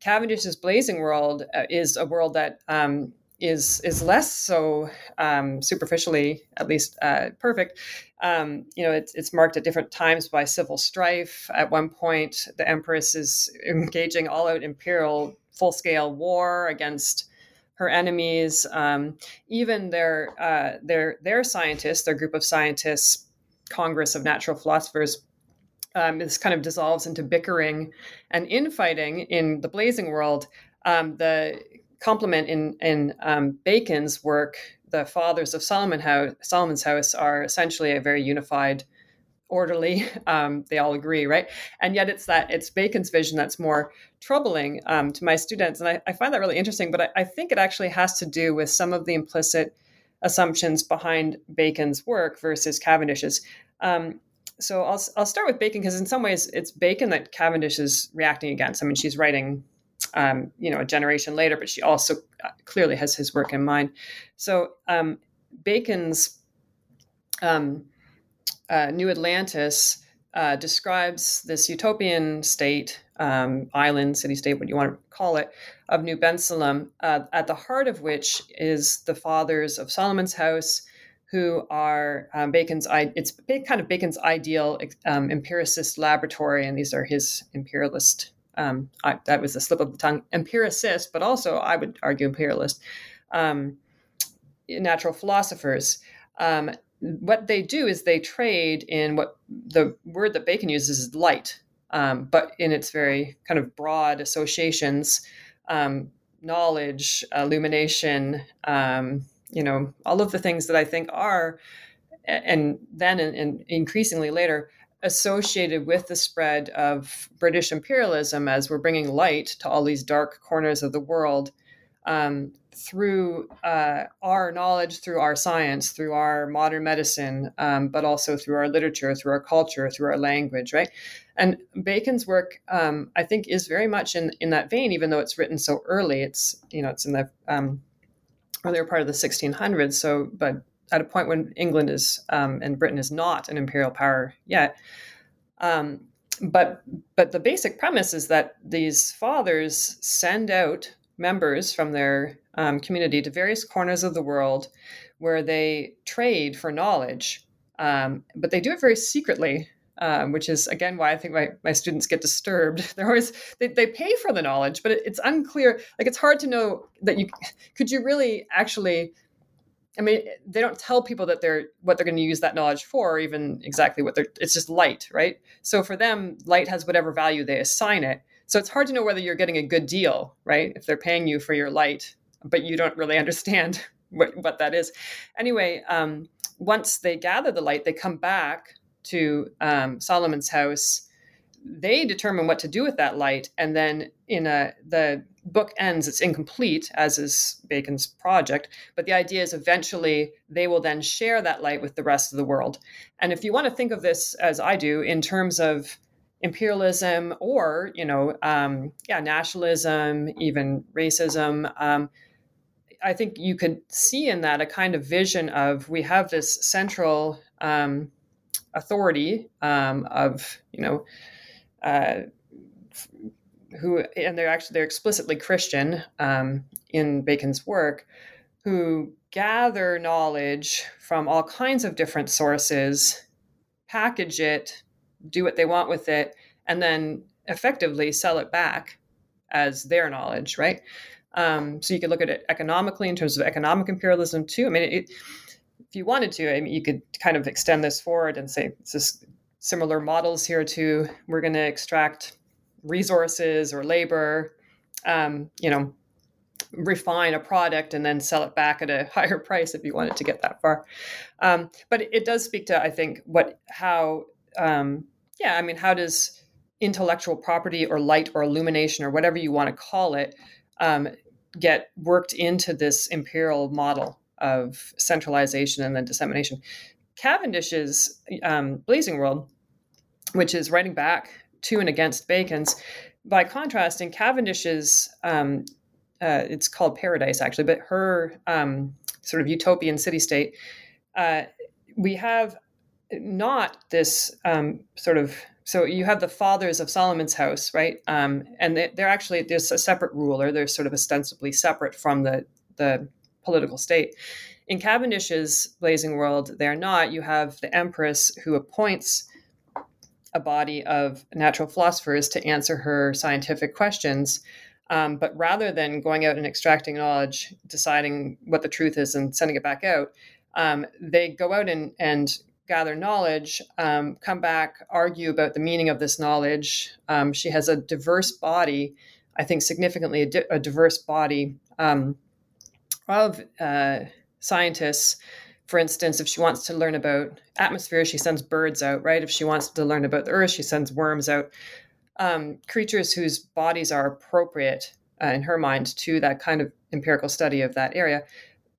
cavendish's blazing world uh, is a world that um, is is less so um, superficially, at least, uh, perfect. Um, you know, it's, it's marked at different times by civil strife. At one point, the empress is engaging all-out imperial full-scale war against her enemies. Um, even their uh, their their scientists, their group of scientists, Congress of Natural Philosophers, um, this kind of dissolves into bickering and infighting in the blazing world. Um, the complement in in um, Bacon's work, the fathers of Solomon House, Solomon's House, are essentially a very unified, orderly. Um, they all agree, right? And yet, it's that it's Bacon's vision that's more troubling um, to my students, and I, I, find that really interesting. But I, I think it actually has to do with some of the implicit assumptions behind Bacon's work versus Cavendish's. Um, so I'll I'll start with Bacon because in some ways it's Bacon that Cavendish is reacting against. I mean, she's writing, um, you know, a generation later, but she also uh, clearly has his work in mind. So um, Bacon's um, uh, New Atlantis uh, describes this utopian state, um, island, city state, what you want to call it, of New Bensalem, uh, at the heart of which is the fathers of Solomon's house who are um, Bacon's. It's kind of Bacon's ideal um, empiricist laboratory, and these are his imperialist. Um, I, that was a slip of the tongue, empiricist, but also I would argue imperialist. Um, natural philosophers. Um, what they do is they trade in what the word that Bacon uses is light, um, but in its very kind of broad associations, knowledge, illumination you know, all of the things that I think are, and then and, increasingly later, associated with the spread of British imperialism as we're bringing light to all these dark corners of the world um, through uh, our knowledge, through our science, through our modern medicine, um, but also through our literature, through our culture, through our language, right? And Bacon's work, um, I think, is very much in in that vein, even though it's written so early. It's you know, it's in the um, were part of the 1600s. So, but at a point when England is um, and Britain is not an imperial power yet. Um, but but the basic premise is that these fathers send out members from their um, community to various corners of the world where they trade for knowledge, um, but they do it very secretly um, which is again why I think my, my students get disturbed. They're always they, they pay for the knowledge, but it, it's unclear. Like it's hard to know that you could you really actually. I mean, they don't tell people that they're what they're going to use that knowledge for, or even exactly what they're. It's just light, right? So for them, light has whatever value they assign it. So it's hard to know whether you're getting a good deal, right? If they're paying you for your light, but you don't really understand what, what that is. Anyway, um, once they gather the light, they come back to um, Solomon's house, they determine what to do with that light, and then in a the book ends. It's incomplete, as is Bacon's project, but the idea is eventually they will then share that light with the rest of the world. And if you want to think of this as I do in terms of imperialism or you know um, yeah nationalism even racism um, i think you could see in that a kind of vision of we have this central um, authority um, of you know uh, who and they're actually they're explicitly Christian um, in Bacon's work who gather knowledge from all kinds of different sources, package it, do what they want with it, and then effectively sell it back as their knowledge, right? Um, so you could look at it economically in terms of economic imperialism too. I mean, it, if you wanted to, I mean, you could kind of extend this forward and say just similar models here too. We're going to extract resources or labor, um, you know, refine a product and then sell it back at a higher price if you wanted to get that far. Um, but it, does speak to, I think, what how um, yeah, I mean, how does intellectual property or light or illumination or whatever you want to call it um, get worked into this imperial model of centralization and then dissemination. Cavendish's um, Blazing World, which is writing back to and against Bacon's, by contrast, in Cavendish's, um, uh, it's called Paradise actually, but her um, sort of utopian city state, uh, we have not this um, sort of so you have the fathers of Solomon's house, right? Um, and they, are actually there's a separate ruler. They're sort of ostensibly separate from the the political state. In Cavendish's Blazing World, they're not. You have the Empress who appoints a body of natural philosophers to answer her scientific questions. Um, but rather than going out and extracting knowledge, deciding what the truth is, and sending it back out, um, they go out and, and gather knowledge, um, come back, argue about the meaning of this knowledge. Um, she has a diverse body, I think significantly a, di- a diverse body um, of uh, scientists. For instance, if she wants to learn about atmosphere, she sends birds out, right? If she wants to learn about the earth, she sends worms out. Um, creatures whose bodies are appropriate uh, in her mind to that kind of empirical study of that area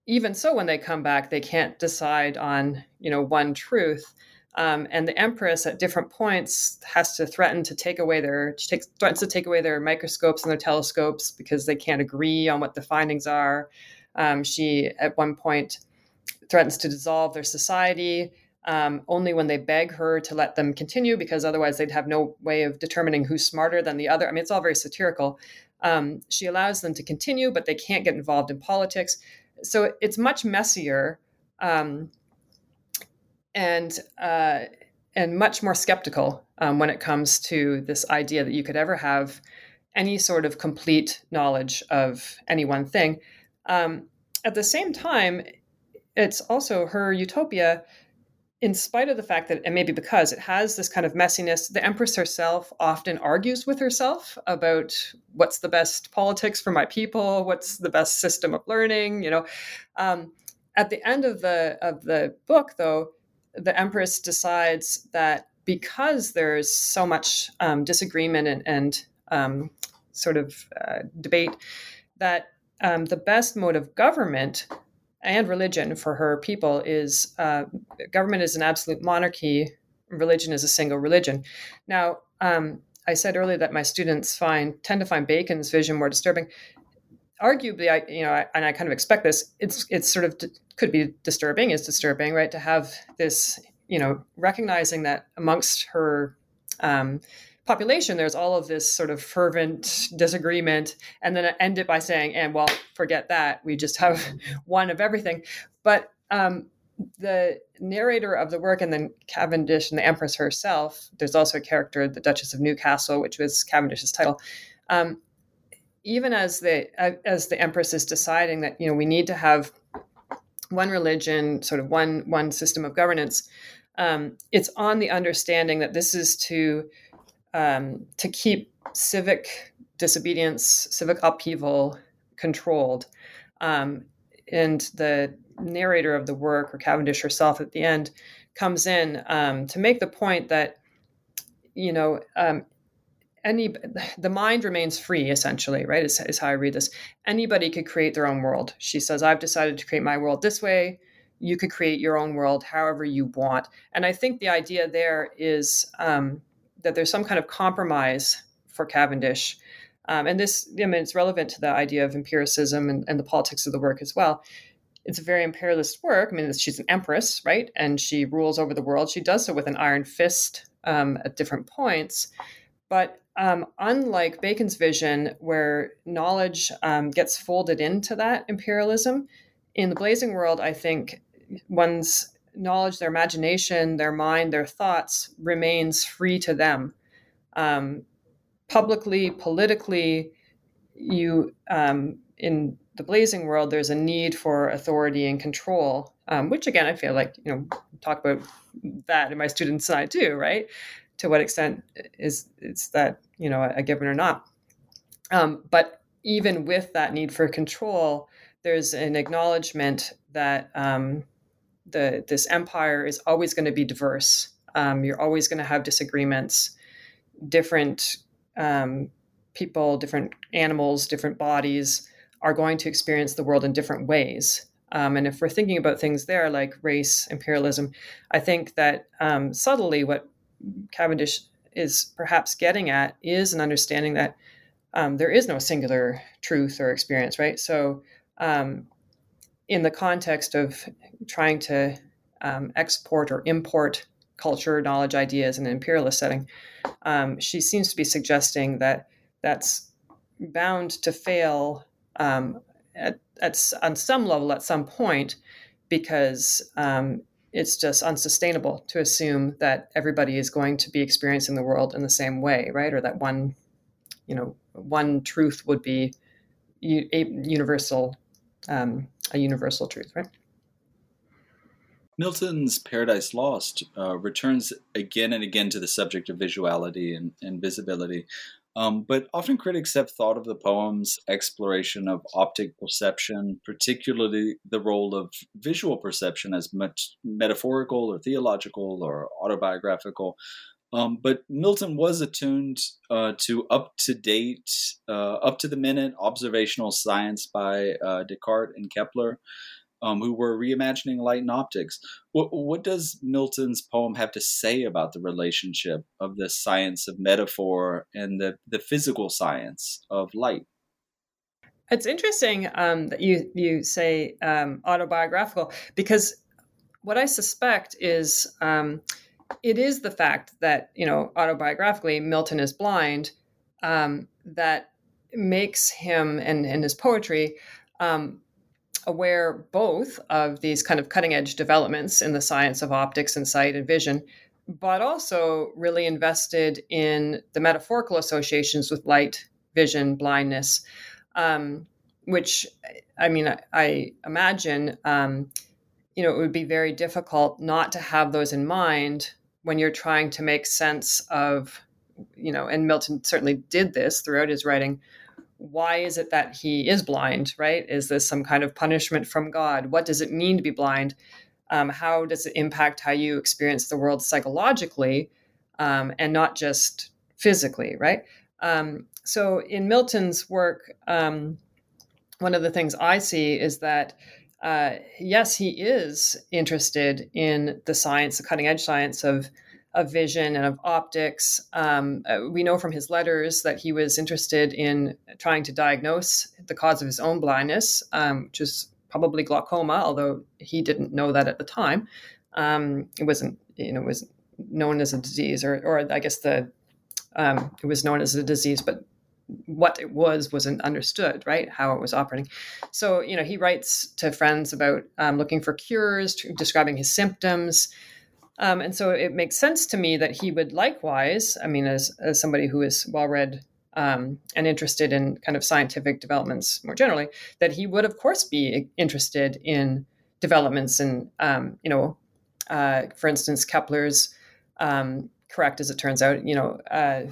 even so when they come back they can't decide on you know one truth um, and the empress at different points has to threaten to take away their she takes, threatens to take away their microscopes and their telescopes because they can't agree on what the findings are um, she at one point threatens to dissolve their society um, only when they beg her to let them continue because otherwise they'd have no way of determining who's smarter than the other. I mean it's all very satirical. Um, she allows them to continue but they can't get involved in politics. So it's much messier um, and uh, and much more skeptical um, when it comes to this idea that you could ever have any sort of complete knowledge of any one thing. Um, at the same time, it's also her utopia in spite of the fact that, and maybe because it has this kind of messiness, the Empress herself often argues with herself about what's the best politics for my people, what's the best system of learning. You know, um, at the end of the of the book, though, the Empress decides that because there's so much um, disagreement and, and um, sort of uh, debate, that um, the best mode of government and religion for her people is uh, government is an absolute monarchy, religion is a single religion. Now, um, I said earlier that my students find tend to find Bacon's vision more disturbing. Arguably, I you know, I, and I kind of expect this. It's it's sort of could be disturbing. Is disturbing, right? To have this, you know, recognizing that amongst her um, population, there's all of this sort of fervent disagreement, and then end it by saying, "And well, forget that. We just have one of everything." But um, the narrator of the work, and then Cavendish and the Empress herself. There's also a character, the Duchess of Newcastle, which was Cavendish's title. Um, even as the as the Empress is deciding that you know we need to have one religion, sort of one one system of governance. Um, it's on the understanding that this is to um, to keep civic disobedience, civic upheaval controlled. Um, and the narrator of the work, or Cavendish herself at the end, comes in um, to make the point that, you know, um, any the mind remains free essentially right is, is how i read this. Anybody could create their own world. She says i've decided to create my world this way. You could create your own world however you want. And i think the idea there is um, that there's some kind of compromise for Cavendish. Um, and this, I mean, it's relevant to the idea of empiricism and, and, the politics of the work as well. It's a very imperialist work. I mean, she's an empress, right? And she rules over the world. She does so with an iron fist um, at different points. But um, unlike Bacon's vision, where knowledge um, gets folded into that imperialism, in the Blazing World, I think one's knowledge, their imagination, their mind, their thoughts remains free to them. Um, publicly, politically, you um, in the blazing world, there's a need for authority and control, um, which again, I feel like you know talk about that in my students' side too, right? To what extent is is that you know a given or not? Um, but even with that need for control, there's an acknowledgement that um, the this empire is always going to be diverse. Um, you're always going to have disagreements, different um, people, different animals, different bodies are going to experience the world in different ways. Um, and if we're thinking about things there like race, imperialism, I think that um, subtly what Cavendish is perhaps getting at is an understanding that um, there is no singular truth or experience, right? So, um, in the context of trying to um, export or import culture, knowledge, ideas in an imperialist setting, um, she seems to be suggesting that that's bound to fail um, at, at, on some level at some point because um, it's just unsustainable to assume that everybody is going to be experiencing the world in the same way, right? Or that one, you know, one truth would be universal, um, a universal truth, right? Milton's Paradise Lost uh, returns again and again to the subject of visuality and, and visibility. Um, but often critics have thought of the poem's exploration of optic perception, particularly the role of visual perception, as much metaphorical or theological or autobiographical. Um, but Milton was attuned uh, to up to date, uh, up to the minute observational science by uh, Descartes and Kepler um, who were reimagining light and optics. What, what does Milton's poem have to say about the relationship of the science of metaphor and the, the physical science of light? It's interesting um, that you you say um, autobiographical because what I suspect is um, it is the fact that you know autobiographically Milton is blind um, that makes him and, and his poetry um, aware both of these kind of cutting edge developments in the science of optics and sight and vision, but also really invested in the metaphorical associations with light, vision, blindness, um, which I mean, I, I imagine, um, you know, it would be very difficult not to have those in mind when you're trying to make sense of, you know, and Milton certainly did this throughout his writing why is it that he is blind, right? Is this some kind of punishment from God? What does it mean to be blind? Um, how does it impact how you experience the world psychologically um, and not just physically, right? Um, so in Milton's work, um, one of the things I see is that. Uh, yes, he is interested in the science, the cutting edge science of of vision and of optics. Um, uh, we know from his letters that he was interested in trying to diagnose the cause of his own blindness, um, which is probably glaucoma, although he didn't know that at the time. Um, it wasn't, you know, was known as a disease, or, or I guess the um, it was known as a disease, but what it was wasn't understood, right? How it was operating. So, you know, he writes to friends about um, looking for cures, describing his symptoms. Um, and so it makes sense to me that he would likewise, I mean, as, as somebody who is well read um, and interested in kind of scientific developments more generally, that he would, of course, be interested in developments in, um, you know, uh, for instance, Kepler's, um, correct as it turns out, you know, uh,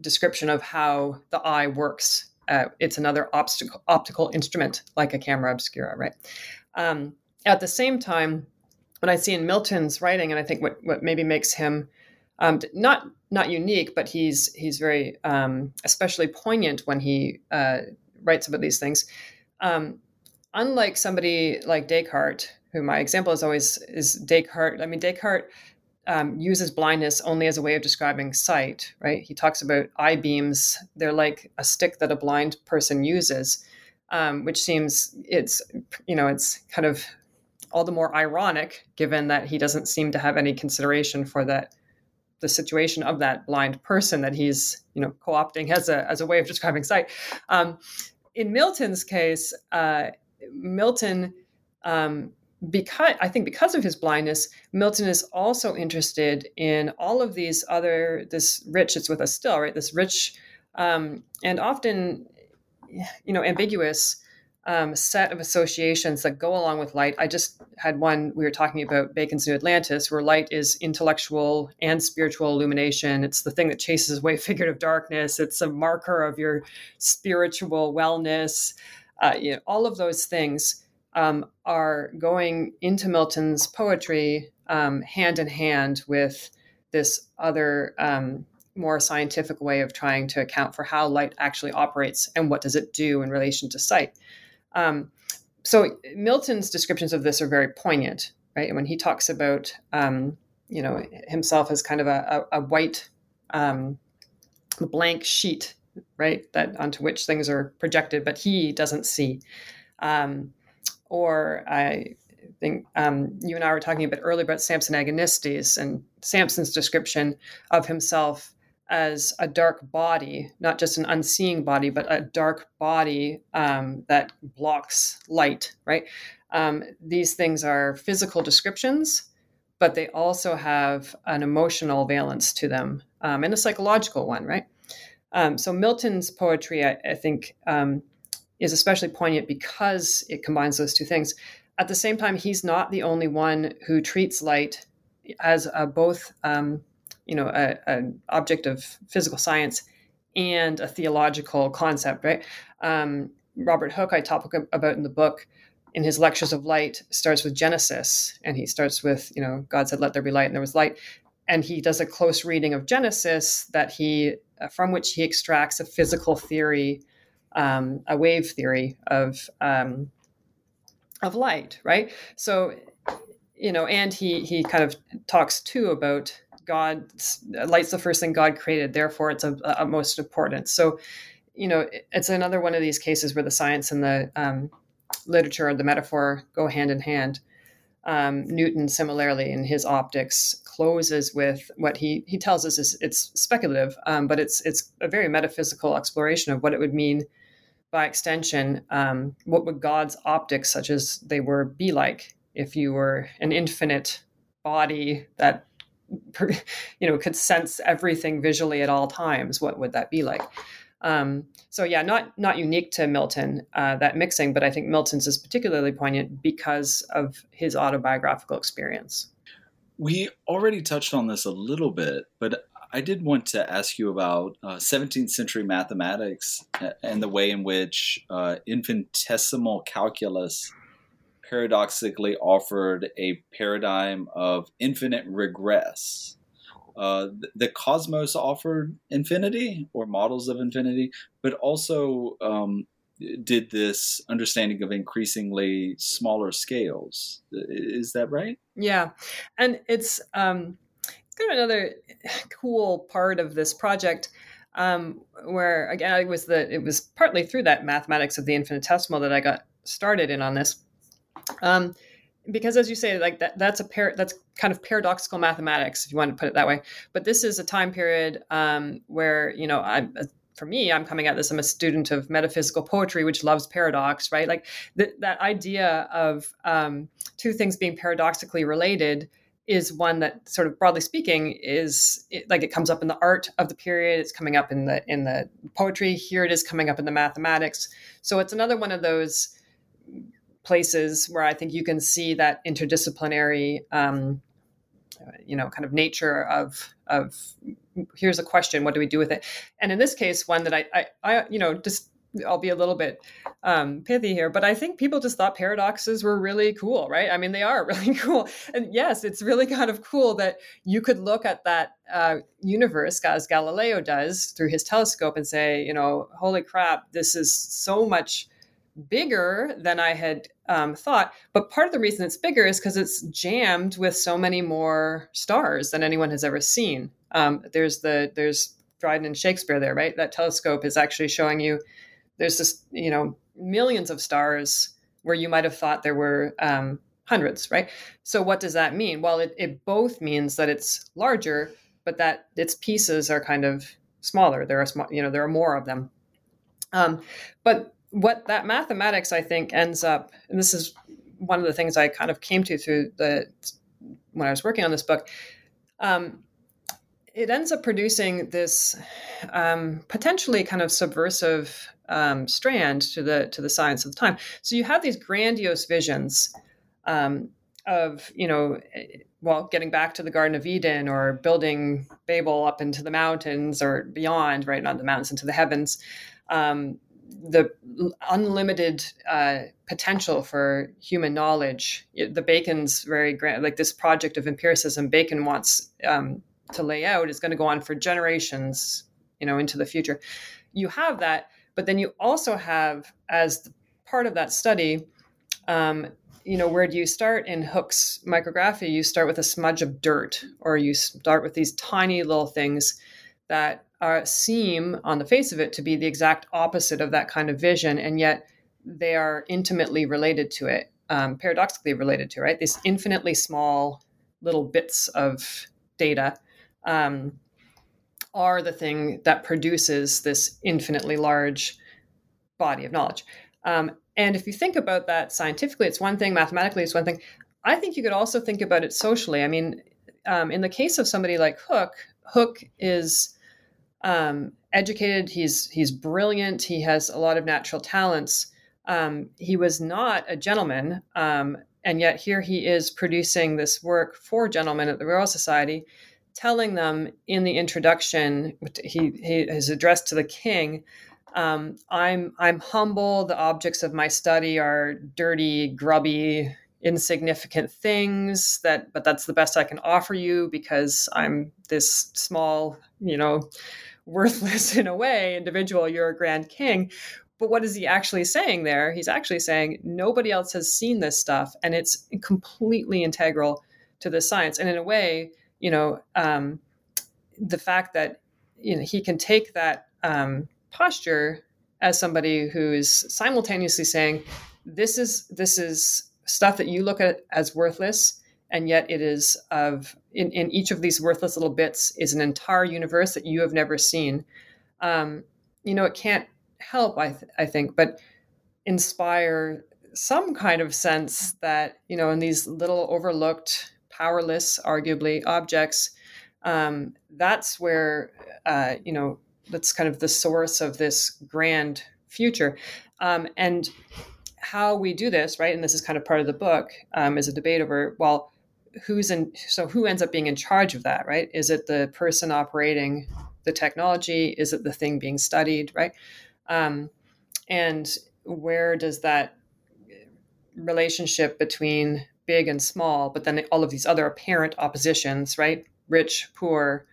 description of how the eye works. Uh, it's another obstacle, optical instrument like a camera obscura, right? Um, at the same time, what I see in Milton's writing, and I think what, what maybe makes him um, not not unique, but he's he's very um, especially poignant when he uh, writes about these things. Um, unlike somebody like Descartes, who my example is always is Descartes. I mean, Descartes um, uses blindness only as a way of describing sight. Right? He talks about eye beams. They're like a stick that a blind person uses, um, which seems it's you know it's kind of all the more ironic given that he doesn't seem to have any consideration for that the situation of that blind person that he's you know co-opting as a as a way of describing sight. Um, in Milton's case, uh, Milton. Um, because I think because of his blindness, Milton is also interested in all of these other this rich. It's with us still, right? This rich um, and often, you know, ambiguous um, set of associations that go along with light. I just had one, we were talking about Bacon's New Atlantis, where light is intellectual and spiritual illumination. It's the thing that chases away figurative darkness, it's a marker of your spiritual wellness. Uh, you know, all of those things um, are going into Milton's poetry um, hand in hand with this other um, more scientific way of trying to account for how light actually operates and what does it do in relation to sight. Um, so Milton's descriptions of this are very poignant, right? And when he talks about, um, you know, himself as kind of a, a, a white um, blank sheet, right, that onto which things are projected, but he doesn't see. Um, or I think um, you and I were talking a bit earlier about Samson Agonistes and Samson's description of himself as a dark body, not just an unseeing body, but a dark body um, that blocks light, right? Um, these things are physical descriptions, but they also have an emotional valence to them um, and a psychological one, right? Um, so Milton's poetry, I, I think, um, is especially poignant because it combines those two things. at the same time, he's not the only one who treats light as a, both, um, you know, an object of physical science and a theological concept, right? Um, Robert Hooke, I talk about in the book, in his lectures of light, starts with Genesis, and he starts with, you know, God said, "Let there be light," and there was light, and he does a close reading of Genesis that he, from which he extracts a physical theory, um, a wave theory of um, of light, right? So, you know, and he he kind of talks too about God. Light's the first thing God created, therefore it's of utmost importance. So, you know, it's another one of these cases where the science and the um, literature, and the metaphor, go hand in hand. Um, Newton, similarly, in his optics, closes with what he he tells us is it's speculative, um, but it's it's a very metaphysical exploration of what it would mean by extension, um, what would God's optics, such as they were, be like if you were an infinite body that you know could sense everything visually at all times? What would that be like? Um, so yeah, not not unique to Milton uh, that mixing, but I think Milton's is particularly poignant because of his autobiographical experience. We already touched on this a little bit, but I did want to ask you about uh, 17th century mathematics and the way in which uh, infinitesimal calculus paradoxically offered a paradigm of infinite regress. Uh, the cosmos offered infinity or models of infinity, but also um, did this understanding of increasingly smaller scales. Is that right? Yeah, and it's um, kind of another cool part of this project um, where again it was the it was partly through that mathematics of the infinitesimal that I got started in on this. Um, because as you say, like that that's a that's kind of paradoxical mathematics, if you want to put it that way. But this is a time period um, where you know I for me, I'm coming at this. I'm a student of metaphysical poetry, which loves paradox, right? Like th- that idea of um, two things being paradoxically related is one that sort of broadly speaking is it, like it comes up in the art of the period it's coming up in the in the poetry here it is coming up in the mathematics. So it's another one of those places where i think you can see that interdisciplinary um, you know kind of nature of of here's a question what do we do with it? And in this case one that i i, I you know just I'll be a little bit um, pithy here, but I think people just thought paradoxes were really cool, right? I mean, they are really cool. And yes, it's really kind of cool that you could look at that uh, universe as Galileo does through his telescope and say, you know, holy crap, this is so much bigger than I had um, thought. But part of the reason it's bigger is because it's jammed with so many more stars than anyone has ever seen. Um, there's the there's Dryden and Shakespeare there, right? That telescope is actually showing you there's this you know millions of stars where you might have thought there were um, hundreds right? So what does that mean? Well it, it both means that it's larger but that its pieces are kind of smaller. There are you know there are more of them. Um, but what that mathematics i think ends up and this is one of the things i kind of came to through the when i was working on this book um, it ends up producing this um, potentially kind of subversive um, strand to the to the science of the time. So you have these grandiose visions um, of you know, well, getting back to the Garden of Eden or building Babel up into the mountains or beyond, right, not the mountains into the heavens. Um, the unlimited uh, potential for human knowledge. The Bacon's very grand, like this project of empiricism. Bacon wants um, to lay out is going to go on for generations, you know, into the future. You have that, but then you also have, as part of that study, um, you know, where do you start in Hooke's Micrographia? You start with a smudge of dirt, or you start with these tiny little things that are, seem, on the face of it, to be the exact opposite of that kind of vision, and yet they are intimately related to it, um, paradoxically related to, right? These infinitely small little bits of data um, are the thing that produces this infinitely large body of knowledge. Um, and if you think about that scientifically, it's one thing, mathematically, it's one thing. I think you could also think about it socially. I mean, um, in the case of somebody like Hooke, Hooke is um, educated. He's he's brilliant. He has a lot of natural talents. um, he was not a gentleman, um, and yet here he is producing this work for gentlemen at the Royal Society, telling them in the introduction, he, he is addressed to the king. Um, I'm I'm humble. The objects of my study are dirty, grubby, insignificant things. That, but that's the best I can offer you because I'm this small, you know, worthless in a way individual. You're a grand king. But what is he actually saying there? He's actually saying nobody else has seen this stuff, and it's completely integral to the science. And in a way, you know, um, the fact that you know he can take that um, posture as somebody who is simultaneously saying, "This is this is stuff that you look at as worthless." and yet it is of in, in each of these worthless little bits is an entire universe that you have never seen um, you know it can't help, I, th- I think, but inspire some kind of sense that, you know, in these little overlooked, powerless, arguably, objects, um, that's where, uh, you know, that's kind of the source of this grand future. Um, and how we do this, right? And this is kind of part of the book, um, is a debate over, well, who's in, so who ends up being in charge of that, right? Is it the person operating the technology? Is it the thing being studied, right? Um, and where does that relationship between big and small, but then all of these other apparent oppositions, right? Rich, poor,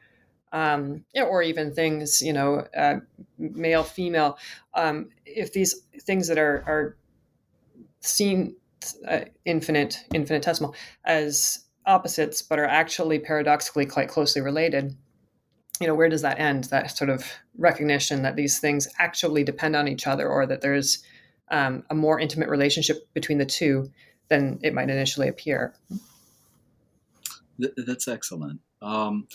um, or even things, you know, uh, male, female. Um, if these things that are are seen uh, infinite, infinitesimal as opposites, but are actually paradoxically quite closely related, you know where does that end that sort of recognition that these things actually depend on each other or that there's um, a more intimate relationship between the two than it might initially appear that's excellent um,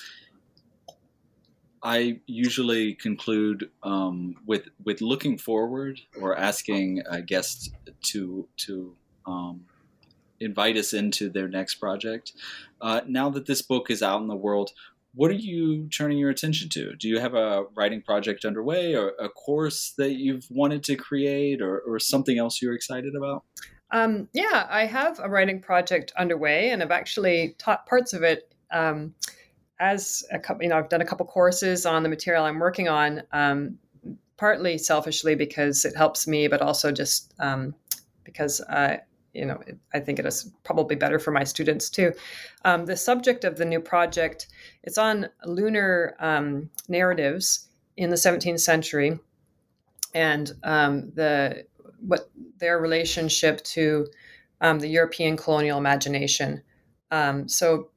I usually conclude um, with with looking forward or asking a guest to to um, invite us into their next project. Uh, now that this book is out in the world, what are you turning your attention to? Do you have a writing project underway or a course that you've wanted to create or, or something else you're excited about? Um, yeah, I have a writing project underway and I've actually taught parts of it um, as a couple, you know, I've done a couple courses on the material I'm working on, um, partly selfishly because it helps me, but also just um, because uh, you know, I think it is probably better for my students too. Um, the subject of the new project it's on lunar um, narratives in the 17th century, and the what their relationship to um, the European colonial imagination. Um, so,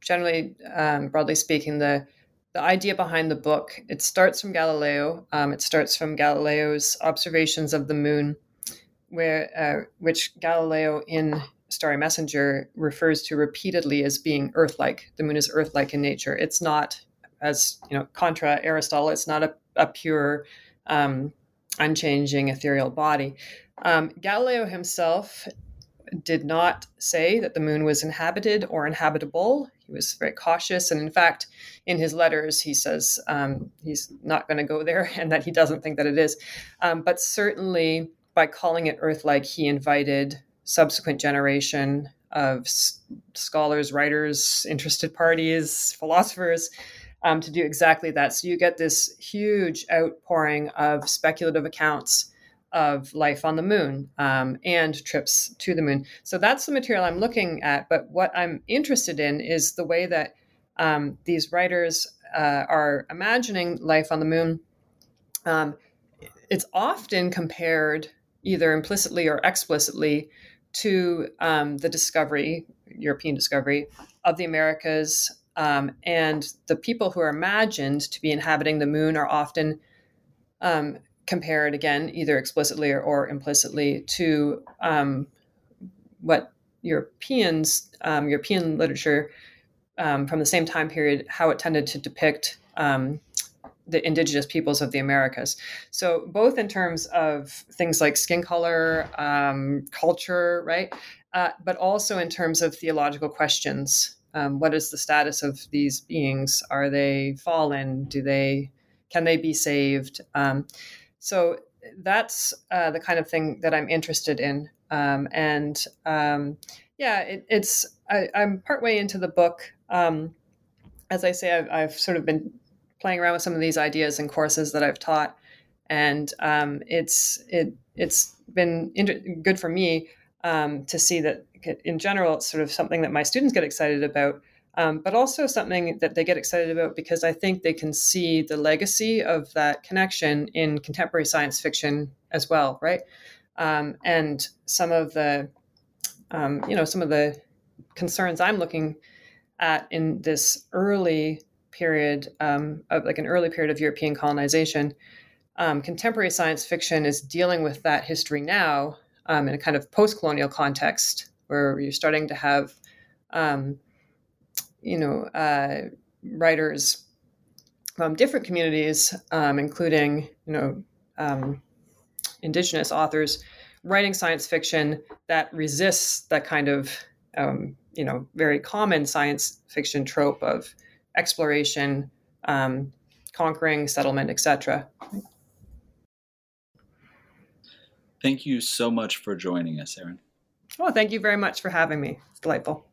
generally, um, broadly speaking, the the idea behind the book it starts from Galileo. it starts from Galileo's observations of the moon where uh, which Galileo in Starry Messenger refers to repeatedly as being Earth-like. The moon is Earth-like in nature. It's not, as you know, contra Aristotle. It's not a, a pure, um, unchanging ethereal body. Um, Galileo himself did not say that the moon was inhabited or inhabitable. He was very cautious, and in fact, in his letters, he says um, he's not going to go there and that he doesn't think that it is. Um, but certainly, by calling it Earth-like, he invited subsequent generation of s- scholars, writers, interested parties, philosophers um, to do exactly that. So you get this huge outpouring of speculative accounts of life on the moon um, and trips to the moon. So that's the material I'm looking at. But what I'm interested in is the way that um, these writers uh, are imagining life on the moon. Um, it's often compared either implicitly or explicitly to um, the discovery, European discovery of the Americas. Um, and the people who are imagined to be inhabiting the moon are often um, compared, again, either explicitly or, or implicitly, to um, what Europeans, um, European literature um, from the same time period, how it tended to depict um, the indigenous peoples of the Americas. So, both in terms of things like skin color, um, culture, right, uh, but also in terms of theological questions. Um, what is the status of these beings? Are they fallen? Do they can they be saved? Um, so, that's uh, the kind of thing that I'm interested in. Um, and um, yeah, it, it's I, am partway into the book. Um, as I say, I've, I've, sort of been playing around with some of these ideas and courses that I've taught, and um, it's it it's been inter- good for me um, to see that in general it's sort of something that my students get excited about um, but also something that they get excited about because I think they can see the legacy of that connection in contemporary science fiction as well, right? Um, and some of the, um, you know, some of the concerns I'm looking at in this early period um, of like an early period of European colonization, um, contemporary science fiction is dealing with that history now um, in a kind of post-colonial context where you're starting to have um, you know, uh, writers from different communities, um, including, you know, um, indigenous authors, writing science fiction that resists that kind of, um, you know, very common science fiction trope of exploration, um, conquering, settlement, etc. Thank you so much for joining us, Erin. Oh, thank you very much for having me. It's delightful.